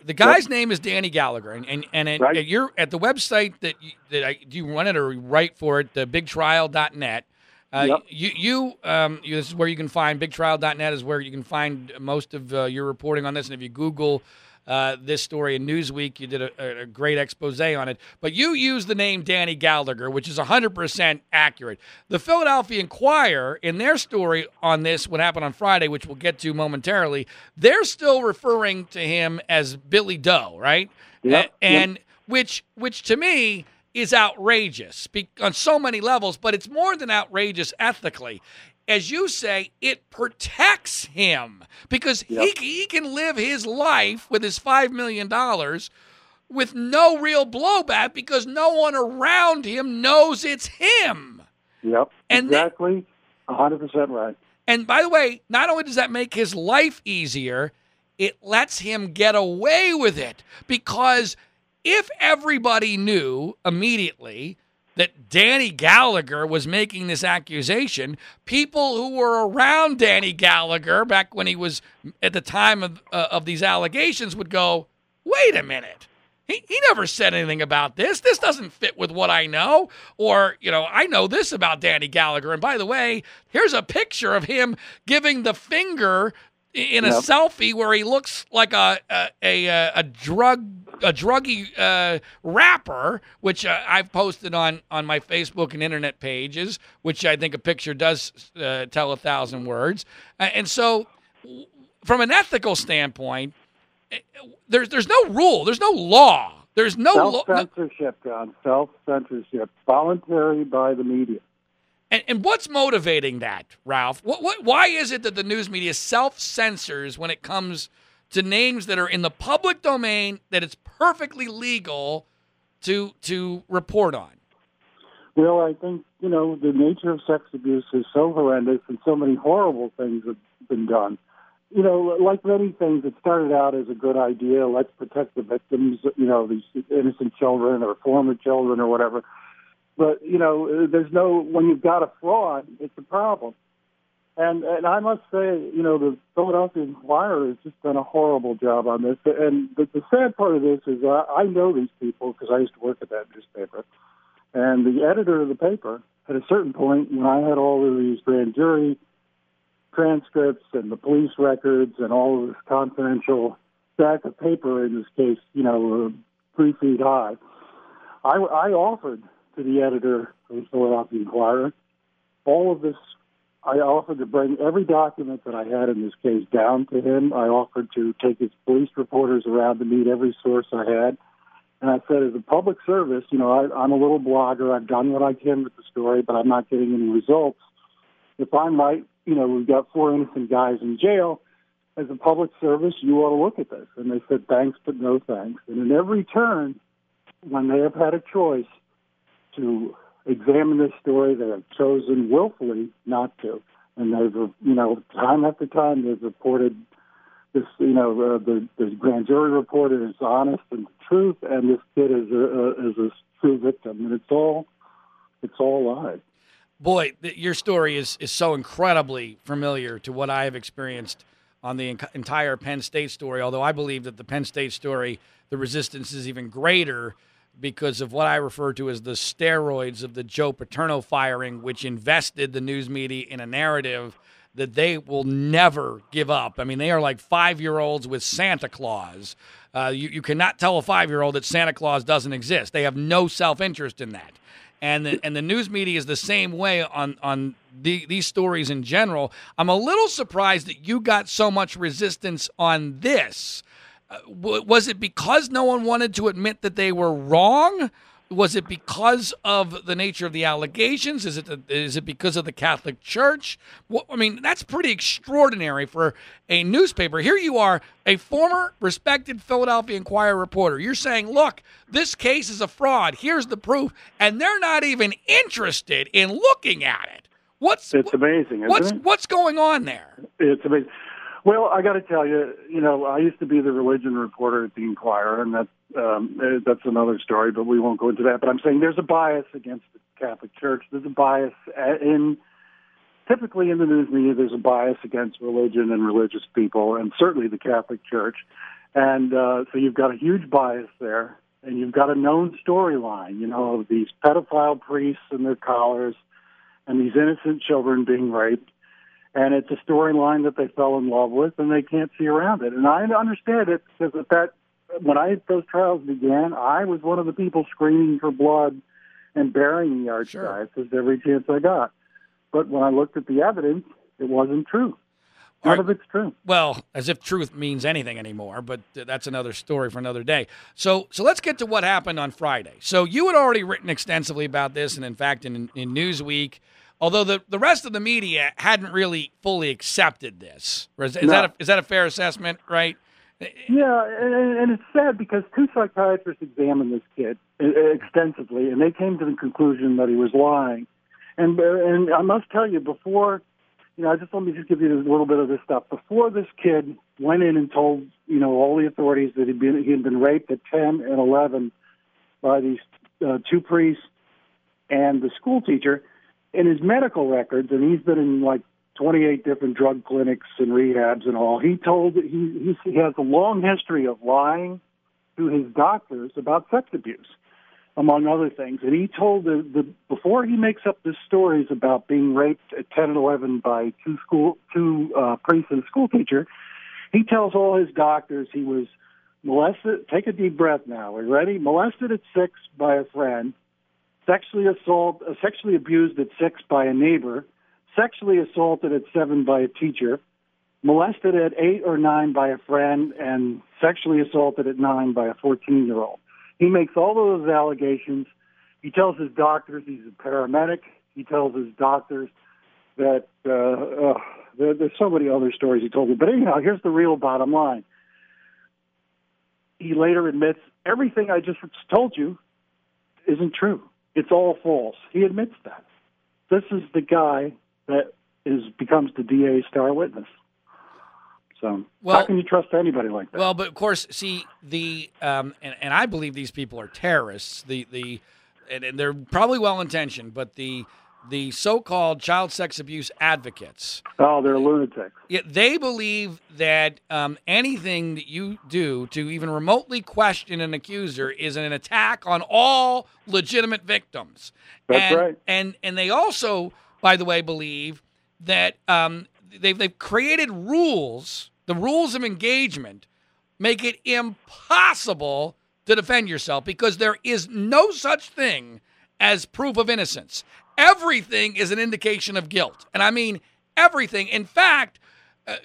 The guy's name is Danny Gallagher, and and and at, Right. at your at the website that you, that I, do you run it or write for it, the BigTrial.net. Uh, Yep. You you um you, this is where you can find BigTrial.net is where you can find most of uh, your reporting on this, and if you Google. Uh, this story in Newsweek, you did a, a great expose on it. But you use the name Danny Gallagher, which is 100% accurate. The Philadelphia Inquirer, in their story on this, what happened on Friday, which we'll get to momentarily, they're still referring to him as Billy Doe, right? Yep, and which, which to me is outrageous on so many levels, but it's more than outrageous ethically. As you say, it protects him because Yep. he, he can live his life with his $5 million with no real blowback because no one around him knows it's him. Yep, And exactly, 100% right. And by the way, not only does that make his life easier, it lets him get away with it because if everybody knew immediately that Danny Gallagher was making this accusation, people who were around Danny Gallagher back when he was at the time of uh, of these allegations would go, "Wait a minute. He, he never said anything about this. This doesn't fit with what I know. Or, you know, I know this about Danny Gallagher. And by the way, here's a picture of him giving the finger in a Yep. selfie where he looks like a a a, a drug a druggy uh, rapper, which uh, I've posted on on my Facebook and internet pages, which I think a picture does uh, tell a thousand words. And so, from an ethical standpoint, eh, there's there's no rule, there's no law, there's no. Self censorship, John. Self censorship, voluntary by the media. And, and what's motivating that, Ralph? What, what, why is it that the news media self censors when it comes to names that are in the public domain that it's perfectly legal to to report on? Well, I think you know the nature of sex abuse is so horrendous, and so many horrible things have been done. You know, like many things, it started out as a good idea. Let's protect the victims. You know, these innocent children or former children or whatever. But you know, there's no when you've got a fraud, it's a problem. And and I must say, you know, the Philadelphia Inquirer has just done a horrible job on this. And the, the sad part of this is I, I know these people because I used to work at that newspaper. And the editor of the paper, at a certain point, when I had all of these grand jury transcripts and the police records and all of this confidential stack of paper, in this case, you know, uh, three feet high, I, I offered to the editor of the Philadelphia Inquirer all of this. I offered to bring every document that I had in this case down to him. I offered to take his police reporters around to meet every source I had. And I said, as a public service, you know, I, I'm a little blogger. I've done what I can with the story, but I'm not getting any results. If I'm right, you know, we've got four innocent guys in jail. As a public service, you ought to look at this. And they said, thanks, but no thanks. And in every turn, when they have had a choice to examine this story, they have chosen willfully not to. And they've, you know, time after time, they've reported this, you know, uh, the, the grand jury report is honest and the truth, and this kid is a, a is a true victim, and it's all, it's all lies. Boy, your story is is so incredibly familiar to what I have experienced on the en- entire Penn State story. Although I believe that the Penn State story, the resistance is even greater because of what I refer to as the steroids of the Joe Paterno firing, which invested the news media in a narrative that they will never give up. I mean, they are like five year olds with Santa Claus. Uh, you, you cannot tell a five year old that Santa Claus doesn't exist. They have no self interest in that. And the, and the news media is the same way on, on the, these stories in general. I'm a little surprised that you got so much resistance on this. Was it because no one wanted to admit that they were wrong? Was it because of the nature of the allegations? Is it is it because of the Catholic Church? What, I mean, that's pretty extraordinary for a newspaper. Here you are, a former respected Philadelphia Inquirer reporter. You're saying, "Look, this case is a fraud. Here's the proof," and they're not even interested in looking at it. What's It's amazing, isn't what's it? what's going on there? It's amazing. Well, I got to tell you, you know, I used to be the religion reporter at the Inquirer, and that um, eh, that's another story, but we won't go into that. But I'm saying there's a bias against the Catholic Church. There's a bias uh, in typically in the news media. There's a bias against religion and religious people, and certainly the Catholic Church. And uh, so you've got a huge bias there, and you've got a known storyline. You know, of these pedophile priests and their collars, and these innocent children being raped and it's a storyline that they fell in love with, and they can't see around it. And I understand it because at that when I those trials began, I was one of the people screaming for blood and burying the archdiocese every chance I got. But when I looked at the evidence, it wasn't true. None right. of it's true. Well, as if truth means anything anymore, but that's another story for another day. So, so let's get to what happened on Friday. So, you had already written extensively about this, and in fact, in, in Newsweek, although the, the rest of the media hadn't really fully accepted this. Is, is No. that a, is that a fair assessment? Right? Yeah, and, and it's sad because two psychiatrists examined this kid uh, extensively, and they came to the conclusion that he was lying. And uh, and I must tell you, before you know, I just let me just give you a little bit of this stuff. Before this kid went in and told you know all the authorities that he'd been he had been raped at ten and eleven by these uh, two priests and the school teacher, in his medical records, and he's been in like 28 different drug clinics and rehabs and all. He told he he, has a long history of lying to his doctors about sex abuse, among other things. And he told the, the before he makes up the stories about being raped at 10 and 11 by two school two uh, priests and a school teacher, he tells all his doctors he was molested. Take a deep breath now. Are you ready? Molested at six by a friend, sexually assault, uh, sexually abused at six by a neighbor, sexually assaulted at seven by a teacher, molested at eight or nine by a friend, and sexually assaulted at nine by a 14 year old. He makes all of those allegations. He tells his doctors he's a paramedic. He tells his doctors that uh, uh, there, there's so many other stories he told me. But anyhow, here's the real bottom line. He later admits everything I just told you isn't true. It's all false. He admits that. This is the guy that is becomes the DA star witness. So Well- how can you trust anybody like that? Well, but of course, see the um, and, and I believe these people are terrorists. The the and, and they're probably well intentioned, but the the so-called child sex abuse advocates, oh, they're lunatics. yeah, they believe that um, anything that you do to even remotely question an accuser is an attack on all legitimate victims. That's and, right. And and they also, by the way, believe that um, they've they've created rules. The rules of engagement make it impossible to defend yourself because there is no such thing as proof of innocence. Everything is an indication of guilt, and I mean everything. In fact. Uh,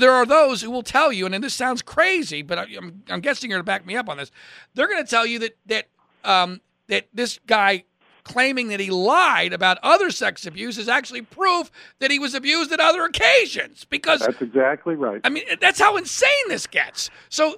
there are those who will tell you, and this sounds crazy, but I, I'm, I'm guessing you're going to back me up on this. They're going to tell you that that um, that this guy claiming that he lied about other sex abuse is actually proof that he was abused at other occasions. Because That's exactly right. I mean, that's how insane this gets. So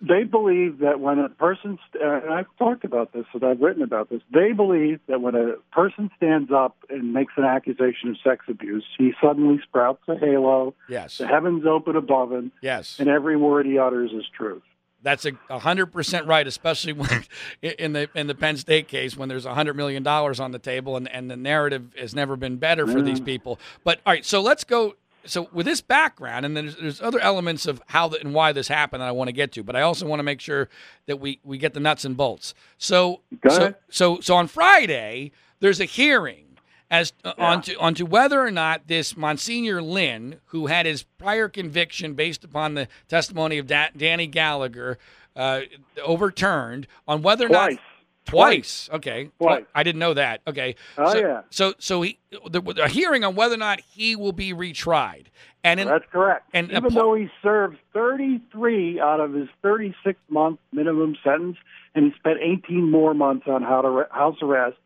they believe that when a person, uh, and I've talked about this and I've written about this, they believe that when a person stands up and makes an accusation of sex abuse, he suddenly sprouts a halo, yes, the heavens open above him, yes, and every word he utters is truth. That's a hundred percent right, especially when in the in the Penn State case when there's a hundred million dollars on the table and, and the narrative has never been better for these mm. people. But all right, so let's go. So with this background, and then there's, there's other elements of how the, and why this happened that I want to get to, but I also want to make sure that we we get the nuts and bolts. So so, so so on Friday there's a hearing as uh, onto onto whether or not this Monsignor Lynn, who had his prior conviction based upon the testimony of da- Danny Gallagher, uh, overturned, on whether or Twice. not Twice. twice. Okay. Twice. I didn't know that. Okay. Oh, so, yeah. So so he the, a hearing on whether or not he will be retried. And in, That's correct. and Even though he served 33 out of his 36 month minimum sentence, and he spent 18 more months on how to house arrest,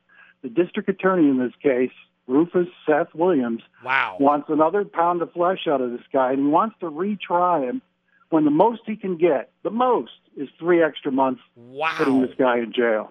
the district attorney in this case, Rufus Seth Williams, wow. wants another pound of flesh out of this guy, and he wants to retry him when the most he can get, the most, is three extra months putting this guy in jail.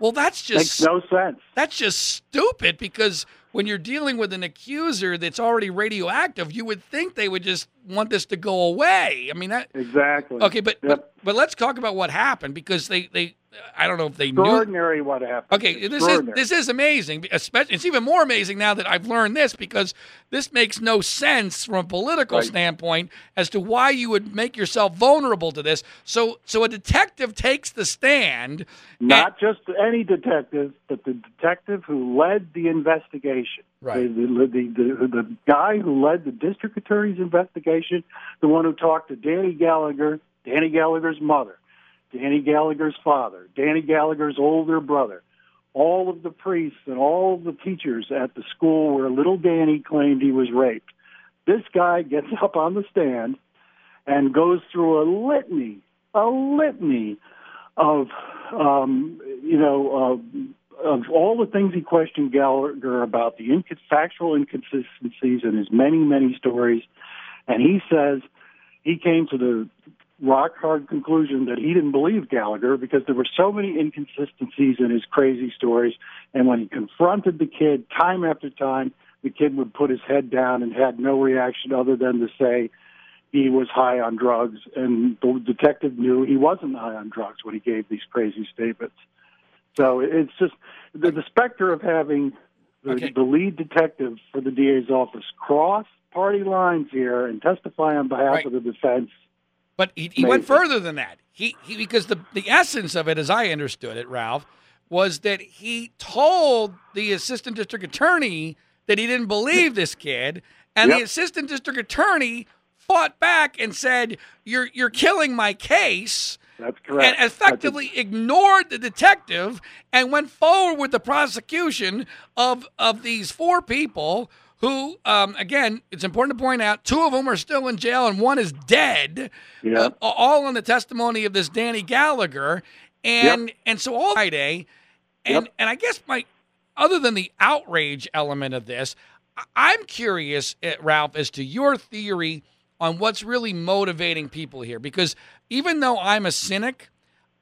Well, that's just Makes no sense. that's just stupid because when you're dealing with an accuser that's already radioactive, you would think they would just want this to go away. I mean that Exactly. Okay, but, Yep. but but let's talk about what happened because they they I don't know if they knew Extraordinary what happened. Okay, this is this is amazing. Especially, it's even more amazing now that I've learned this because this makes no sense from a political Right. standpoint as to why you would make yourself vulnerable to this. So, so a detective takes the stand. Not just any detective, but the detective who led the investigation. Right. The, the, the, the, guy who led the district attorney's investigation, the one who talked to Danny Gallagher, Danny Gallagher's mother, Danny Gallagher's father, Danny Gallagher's older brother, all of the priests and all of the teachers at the school where little Danny claimed he was raped. This guy gets up on the stand and goes through a litany, a litany of um, you know uh, of all the things he questioned Gallagher about the inc- factual inconsistencies in his many many stories, and he says he came to the rock hard conclusion that he didn't believe Gallagher because there were so many inconsistencies in his crazy stories, and when he confronted the kid time after time, the kid would put his head down and had no reaction other than to say he was high on drugs, and the detective knew he wasn't high on drugs when he gave these crazy statements. So it's just the, the specter of having the, Okay. the lead detective for the DA's office cross party lines here and testify on behalf Right. of the defense. But he, he went further than that. He, he because the the essence of it, as I understood it, Ralph, was that he told the assistant district attorney that he didn't believe this kid, and the assistant district attorney fought back and said, "You're you're killing my case." That's correct. and effectively ignored the detective and went forward with the prosecution of of these four people who um, again it's important to point out two of them are still in jail and one is dead Yeah. uh, all on the testimony of this danny gallagher and and so all friday and Yep. and i guess my other than the outrage element of this i'm curious uh, ralph as to your theory on what's really motivating people here because even though i'm a cynic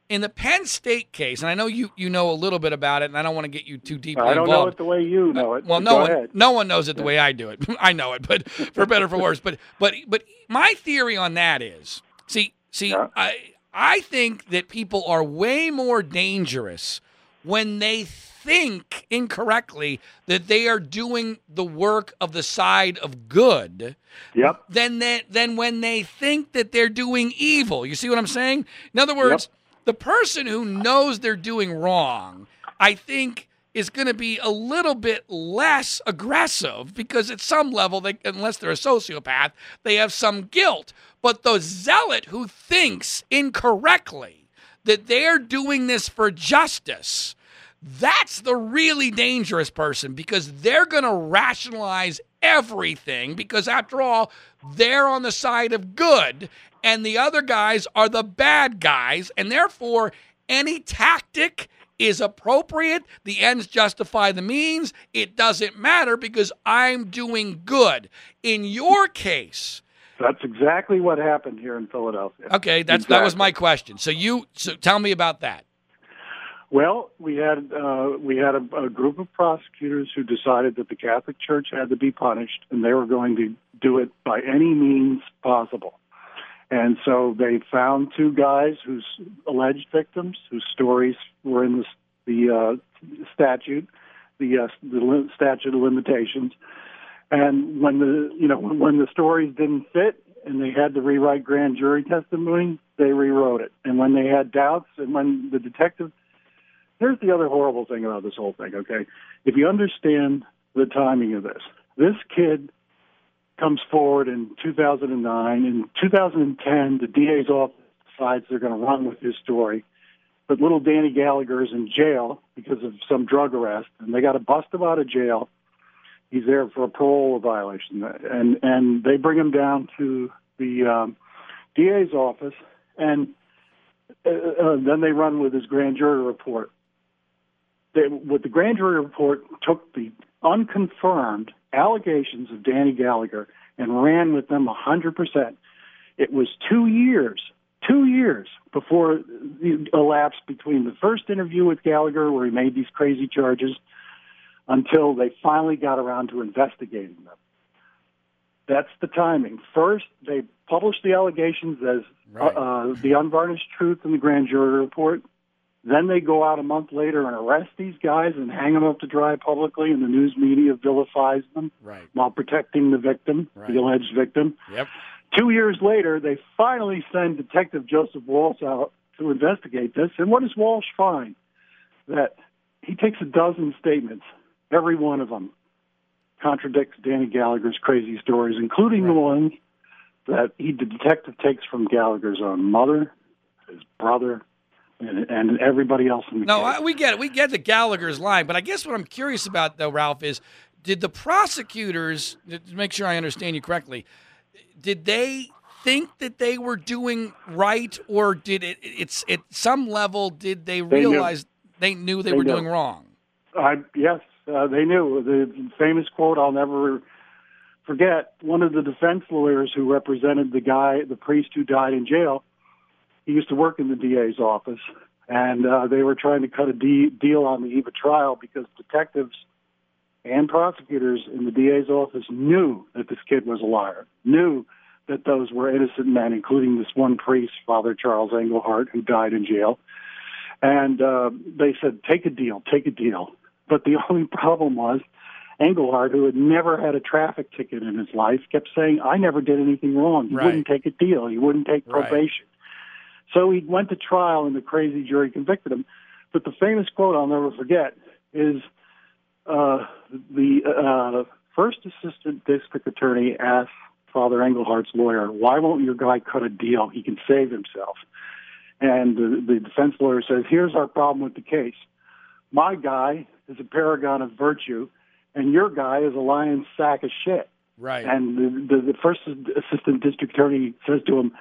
in the Penn State case, and I know you you know a little bit about it, and I don't want to get you too deeply I don't know it the way you know it. Well, no go one, ahead. no one knows it the way I do it. I know it, but for better or for worse. But but but my theory on that is, see see, Yeah. I I think that people are way more dangerous when they think incorrectly that they are doing the work of the side of good Yep. than that than when they think that they're doing evil. You see what I'm saying? In other words, the person who knows they're doing wrong, I think is going to be a little bit less aggressive because at some level they unless they're a sociopath, they have some guilt. But the zealot who thinks incorrectly that they're doing this for justice, that's the really dangerous person because they're going to rationalize everything because after all they're on the side of good and the other guys are the bad guys. And therefore any tactic is appropriate. The ends justify the means. It doesn't matter because i'm doing good. In your case That's exactly what happened here in Philadelphia. okay that's that was my question. So you so tell me about that Well, we had uh, we had a, a group of prosecutors who decided that the Catholic Church had to be punished, and they were going to do it by any means possible. And so they found two guys whose alleged victims, whose stories were in the, the uh, statute, the, uh, the statute of limitations. And when the you know when the stories didn't fit and they had to rewrite grand jury testimony, they rewrote it. And when they had doubts, and when the detective here's the other horrible thing about this whole thing, okay? If you understand the timing of this, this kid comes forward in 2009. In 2010, the DA's office decides they're going to run with his story. But little Danny Gallagher is in jail because of some drug arrest, and they got to bust him out of jail. He's there for a parole violation, and and they bring him down to the um, DA's office, and uh, uh, then they run with his grand jury report. They, with the grand jury report, took the unconfirmed allegations of Danny Gallagher and ran with them 100%. It was two years, two years before the elapsed between the first interview with Gallagher, where he made these crazy charges, until they finally got around to investigating them. That's the timing. First, they published the allegations as right. uh, uh, the unvarnished truth in the grand jury report. Then they go out a month later and arrest these guys and hang them up to dry publicly, and the news media vilifies them right. while protecting the victim, right. the alleged victim. Yep. Two years later, they finally send Detective Joseph Walsh out to investigate this. And what does Walsh find? That he takes a dozen statements, every one of them contradicts Danny Gallagher's crazy stories, including right. the ones that he, the detective takes from Gallagher's own mother, his brother, and, and everybody else in the no. I, we get it. We get the Gallagher's line, but I guess what I'm curious about, though, Ralph, is did the prosecutors, to make sure I understand you correctly, did they think that they were doing right, or did it? It's at some level, did they realize they knew they, knew they, they were knew. doing wrong? I yes, uh, they knew the famous quote. I'll never forget. One of the defense lawyers who represented the guy, the priest who died in jail, he used to work in the DA's office, and uh, they were trying to cut a de- deal on the eve of trial because detectives and prosecutors in the DA's office knew that this kid was a liar, knew that those were innocent men, including this one priest, Father Charles Engelhardt, who died in jail. And uh, they said, take a deal, take a deal. But the only problem was Engelhardt, who had never had a traffic ticket in his life, kept saying, I never did anything wrong. He right. wouldn't take a deal. He wouldn't take probation. So he went to trial and the crazy jury convicted him. But the famous quote I'll never forget is uh, the uh, first assistant district attorney asked Father Engelhardt's lawyer, why won't your guy cut a deal? He can save himself. And the, the defense lawyer says, here's our problem with the case. My guy is a paragon of virtue, and your guy is a lion's sack of shit. Right. And the, the, the first assistant district attorney says to him,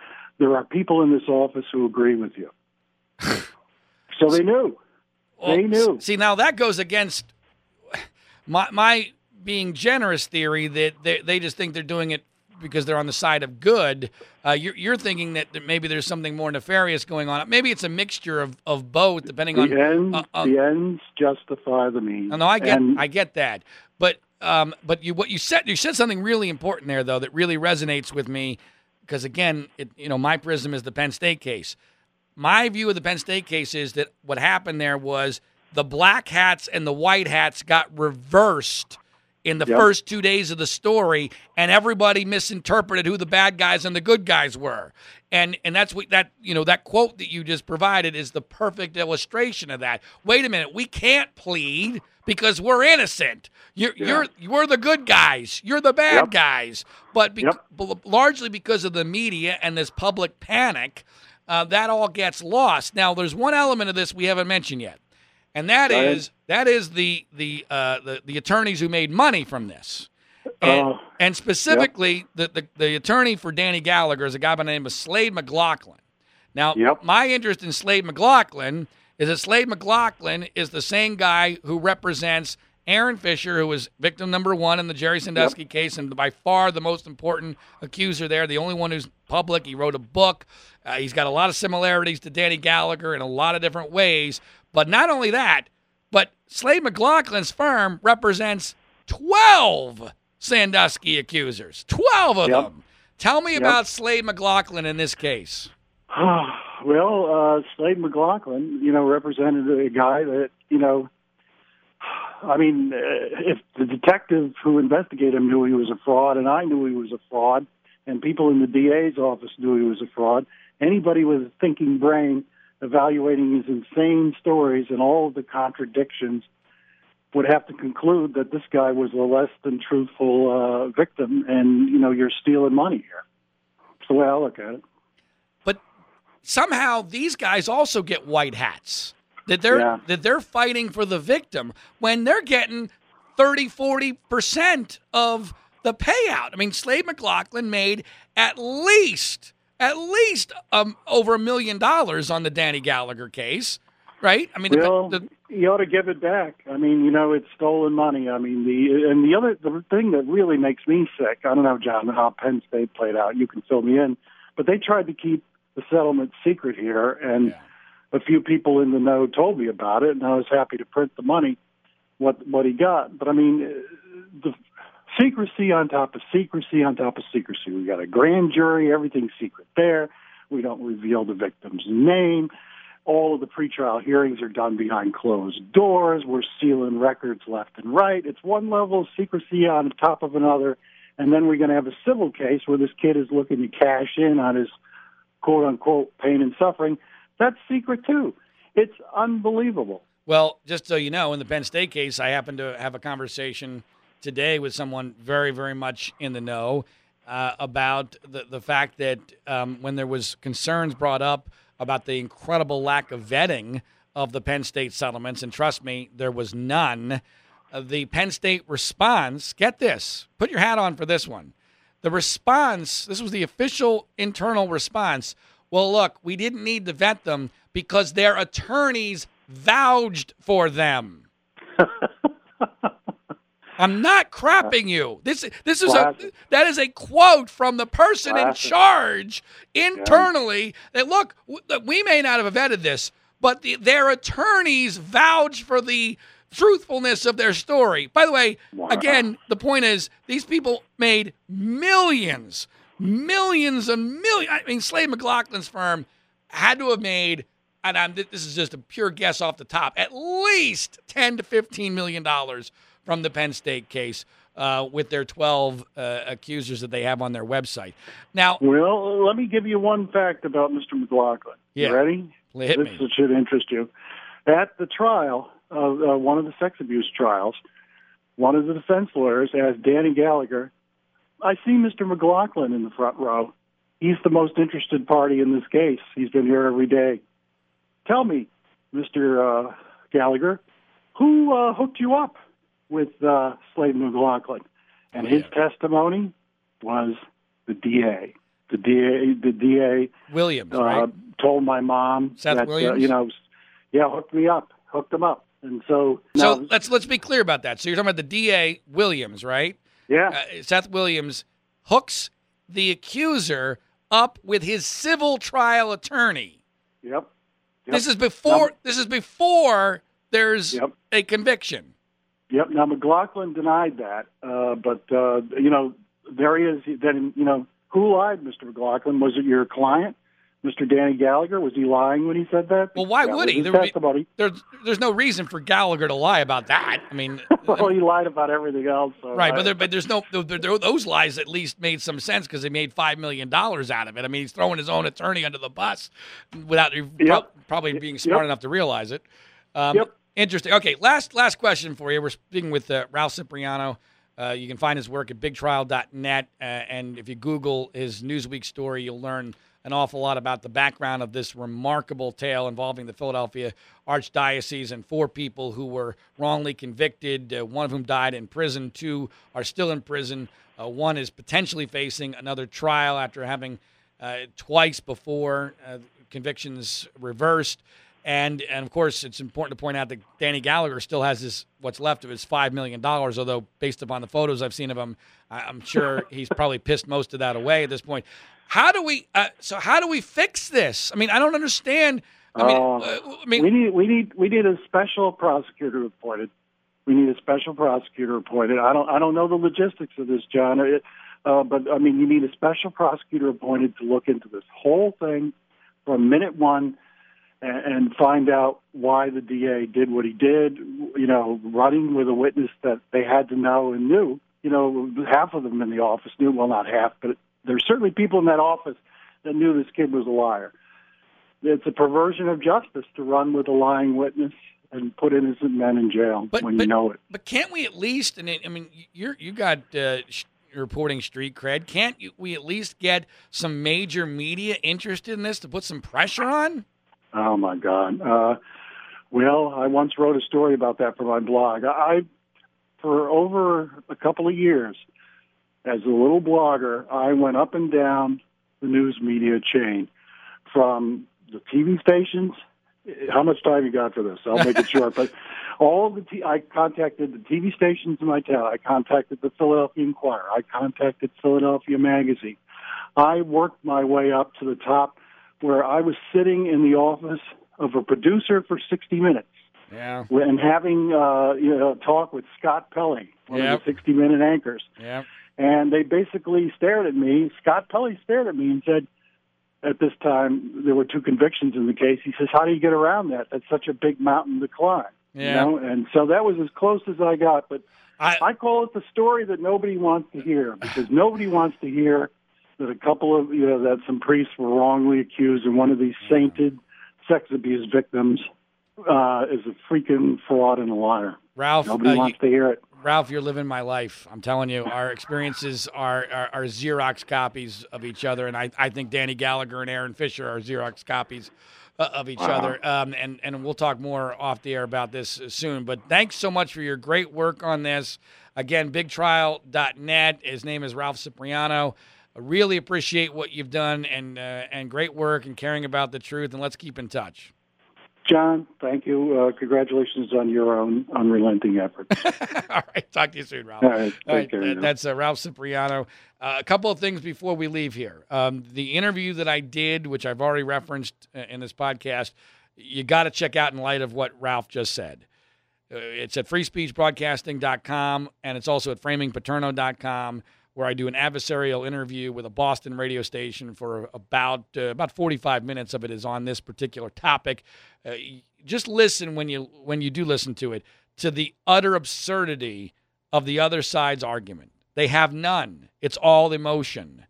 there are people in this office who agree with you. so they knew. Well, they knew. See, now that goes against my my being generous theory that they, they just think they're doing it because they're on the side of good. Uh, you're, you're thinking that, that maybe there's something more nefarious going on. Maybe it's a mixture of, of both, depending the on ends. Uh, uh, the ends justify the means. No, I get and, I get that, but um, but you what you said you said something really important there though that really resonates with me because again, it, you know, my prism is the Penn State case. My view of the Penn State case is that what happened there was the black hats and the white hats got reversed in the yep. first two days of the story, and everybody misinterpreted who the bad guys and the good guys were. And and that's what that you know that quote that you just provided is the perfect illustration of that. Wait a minute, we can't plead because we're innocent. You're yeah. you're you're the good guys. You're the bad yep. guys. But be- yep. largely because of the media and this public panic, uh, that all gets lost. Now, there's one element of this we haven't mentioned yet and that is that is the the, uh, the the attorneys who made money from this. And, uh, and specifically, yep. the, the, the attorney for Danny Gallagher is a guy by the name of Slade McLaughlin. Now, my interest in Slade McLaughlin is that Slade McLaughlin is the same guy who represents Aaron Fisher, who was victim number one in the Jerry Sandusky yep. case, and by far the most important accuser there, the only one who's public. He wrote a book. Uh, he's got a lot of similarities to Danny Gallagher in a lot of different ways. But not only that, but Slade McLaughlin's firm represents 12 Sandusky accusers. 12 of yep. them. Tell me yep. about Slade McLaughlin in this case. well, uh, Slade McLaughlin, you know, represented a guy that, you know, I mean, uh, if the detective who investigated him knew he was a fraud, and I knew he was a fraud, and people in the DA's office knew he was a fraud, anybody with a thinking brain evaluating his insane stories and all of the contradictions would have to conclude that this guy was a less than truthful uh, victim, and you know you're stealing money here. That's the way I look at it. Somehow these guys also get white hats. That they're Yeah. that they're fighting for the victim when they're getting 30, 40% of the payout. I mean, Slade McLaughlin made at least at least um, over a million dollars on the Danny Gallagher case, right? I mean, the- Well, the, you ought to give it back. I mean, you know, it's stolen money. I mean, the and the other the thing that really makes me sick. I don't know, John, how Penn State played out. You can fill me in, but they tried to keep the settlement secret here, and Yeah. a few people in the know told me about it, and I was happy to print the money, what what he got. But I mean, the secrecy on top of secrecy on top of secrecy. We got a grand jury, everything's secret there. We don't reveal the victim's name. All of the pretrial hearings are done behind closed doors. We're sealing records left and right. It's one level of secrecy on top of another. And then we're going to have a civil case where this kid is looking to cash in on his quote unquote pain and suffering. That's secret too. It's unbelievable. Well, just so you know, in the Penn State case, I happened to have a conversation today with someone very, very much in the know uh, about the, the fact that um, when there was concerns brought up about the incredible lack of vetting of the Penn State settlements, and trust me, there was none. Uh, the Penn State response, get this, put your hat on for this one. The response, this was the official internal response. Well, look, we didn't need to vet them because their attorneys vouched for them. I'm not crapping you. This this is a that is a quote from the person in charge internally. That look, we may not have vetted this, but the, their attorneys vouch for the truthfulness of their story. By the way, Wow. again, the point is these people made millions, millions and millions. I mean, Slade McLaughlin's firm had to have made, and I'm, this is just a pure guess off the top, at least 10 to 15 million dollars from the Penn State case uh, with their 12 uh, accusers that they have on their website. Now, Well, let me give you one fact about Mr. McLaughlin. Yeah. You ready? hit this me. should interest you. At the trial of uh, one of the sex abuse trials, one of the defense lawyers asked Danny Gallagher, I see Mr. McLaughlin in the front row. He's the most interested party in this case. He's been here every day. Tell me, Mr. Uh, Gallagher, who uh, hooked you up with uh, Slade McLaughlin? And his testimony was the DA. The DA, the DA Williams, uh, right? told my mom Seth that Williams? Uh, you know, yeah, hooked me up, hooked him up, and so So now- let's let's be clear about that. So you're talking about the DA Williams, right? yeah, uh, Seth Williams hooks the accuser up with his civil trial attorney. yep, yep, This is before. Now- this is before there's Yep. a conviction. yep. Now McLaughlin denied that, uh, but uh, you know, there he is. Then you know, who lied, Mr. McLaughlin? Was it your client, Mr. Danny Gallagher? Was he lying when he said that? Well, why That would he? There be- There's there's no reason for Gallagher to lie about that. I mean, well, he lied about everything else. So right? I- But there, but there's no there, there- those lies at least made some sense because he made five million dollars out of it. I mean, he's throwing his own attorney under the bus without pro- probably being smart Yep. enough to realize it. Um, Yep. Interesting. Okay, last last question for you. We're speaking with uh, Ralph Cipriano. Uh, you can find his work at bigtrial.net, uh, and if you Google his Newsweek story, you'll learn an awful lot about the background of this remarkable tale involving the Philadelphia Archdiocese and four people who were wrongly convicted. Uh, one of whom died in prison. Two are still in prison. Uh, one is potentially facing another trial after having uh, twice before uh, convictions reversed. And and of course, it's important to point out that Danny Gallagher still has his what's left of his five million dollars. Although, based upon the photos I've seen of him, I'm sure he's probably pissed most of that away at this point. How do we? Uh, so how do we fix this? I mean, I don't understand. I mean, Oh, uh, I mean, we need we need we need a special prosecutor appointed. We need a special prosecutor appointed. I don't I don't know the logistics of this, John. It, uh, but I mean, you need a special prosecutor appointed to look into this whole thing from minute one and, and find out why the DA did what he did. You know, running with a witness that they had to know and knew. You know, half of them in the office knew. Well, not half, but there's certainly people in that office that knew this kid was a liar it's a perversion of justice to run with a lying witness and put innocent men in jail But- when but- you know it. But can't we at least? And I mean, you're you got uh, reporting street cred. Can't you, we at least get some major media interested in this to put some pressure on? Oh my God. Uh, well, I once wrote a story about that for my blog. I, for over a couple of years, as a little blogger, I went up and down the news media chain from the TV stations. How much time you got for this? I'll make it short. But all the t- I contacted the TV stations in my town. I contacted the Philadelphia Inquirer. I contacted Philadelphia Magazine. I worked my way up to the top where I was sitting in the office of a producer for 60 minutes. Yeah. And having uh, you know talk with Scott Pelley, one Yep. of the 60 minute anchors. Yeah. And they basically stared at me. Scott Pelley stared at me and said, at this time, there were two convictions in the case. He says, How do you get around that? That's such a big mountain to climb. Yeah. You know? And so that was as close as I got. But I, I call it the story that nobody wants to hear because nobody wants to hear that a couple of, you know, that some priests were wrongly accused and one of these sainted sex abuse victims uh, is a freaking fraud and a liar. Ralph, Nobody uh, wants to hear it. Ralph, you're living my life. I'm telling you, our experiences are, are, are Xerox copies of each other, and I, I think Danny Gallagher and Aaron Fisher are Xerox copies uh, of each other. Um, and and we'll talk more off the air about this soon. But thanks so much for your great work on this. Again, BigTrial.net. His name is Ralph Cipriano. I really appreciate what you've done and uh, and great work and caring about the truth. And let's keep in touch. John, thank you. Uh, congratulations on your own unrelenting efforts. All right, talk to you soon, Ralph. All right, All right, care. that- that's uh, Ralph Cipriano. Uh, a couple of things before we leave here. Um, the interview that I did, which I've already referenced uh, in this podcast, you got to check out in light of what Ralph just said. Uh, it's at freespeechbroadcasting.com and it's also at framingpaterno.com where I do an adversarial interview with a Boston radio station for about uh, about 45 minutes of it is on this particular topic. Uh, just listen when you when you do listen to it to the utter absurdity of the other side's argument. They have none. It's all emotion.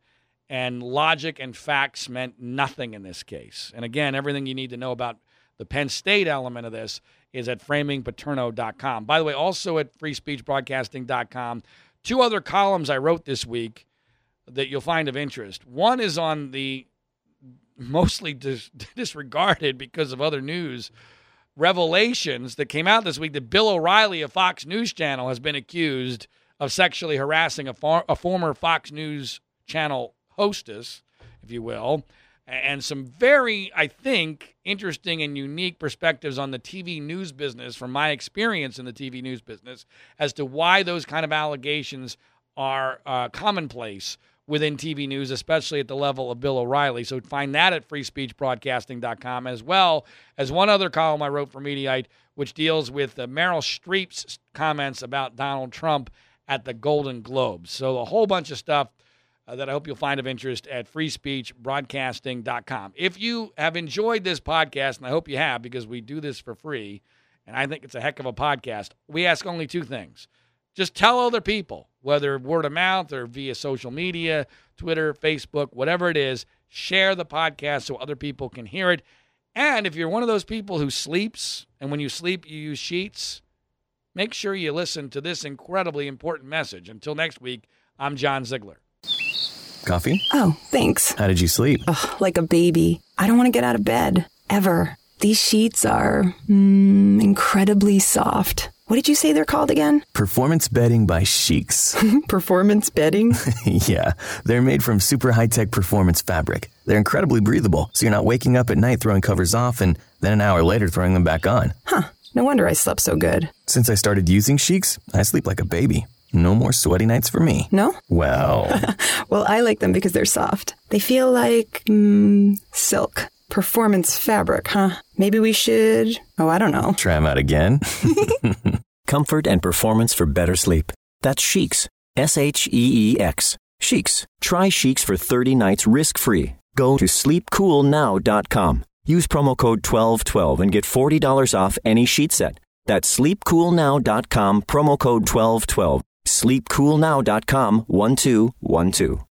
And logic and facts meant nothing in this case. And again, everything you need to know about the Penn State element of this is at framingpaterno.com. By the way, also at freespeechbroadcasting.com, two other columns I wrote this week that you'll find of interest. One is on the mostly dis- disregarded because of other news revelations that came out this week that Bill O'Reilly of Fox News Channel has been accused of sexually harassing a, far- a former Fox News Channel hostess, if you will, and some very, I think, interesting and unique perspectives on the TV news business from my experience in the TV news business as to why those kind of allegations are uh, commonplace within TV news, especially at the level of Bill O'Reilly. So find that at freespeechbroadcasting.com, as well as one other column I wrote for Mediaite, which deals with uh, Meryl Streep's comments about Donald Trump at the Golden Globes. So a whole bunch of stuff uh, that I hope you'll find of interest at freespeechbroadcasting.com. If you have enjoyed this podcast, and I hope you have because we do this for free, and I think it's a heck of a podcast, we ask only two things. Just tell other people, whether word of mouth or via social media, Twitter, Facebook, whatever it is, share the podcast so other people can hear it. And if you're one of those people who sleeps, and when you sleep, you use sheets, make sure you listen to this incredibly important message. Until next week, I'm John Ziegler. Coffee? Oh, thanks. How did you sleep? Ugh, like a baby. I don't want to get out of bed. Ever. These sheets are mm, incredibly soft. What did you say they're called again? Performance bedding by Sheex. Performance bedding? yeah, they're made from super high tech performance fabric. They're incredibly breathable, so you're not waking up at night throwing covers off and then an hour later throwing them back on. huh. No wonder I slept so good. Since I started using Sheex, I sleep like a baby. No more sweaty nights for me. No? Well, Well, I like them because they're soft. They feel like mm, silk. Performance fabric, huh? Maybe we should. Oh, I don't know. try them out again. Comfort and performance for better sleep. That's Sheex. S H E E X. Sheex. Try Sheex for 30 nights risk free. Go to sleepcoolnow.com. Use promo code 1212 and get $40 off any sheet set. That's sleepcoolnow.com, promo code 1212. Sleepcoolnow.com 1212.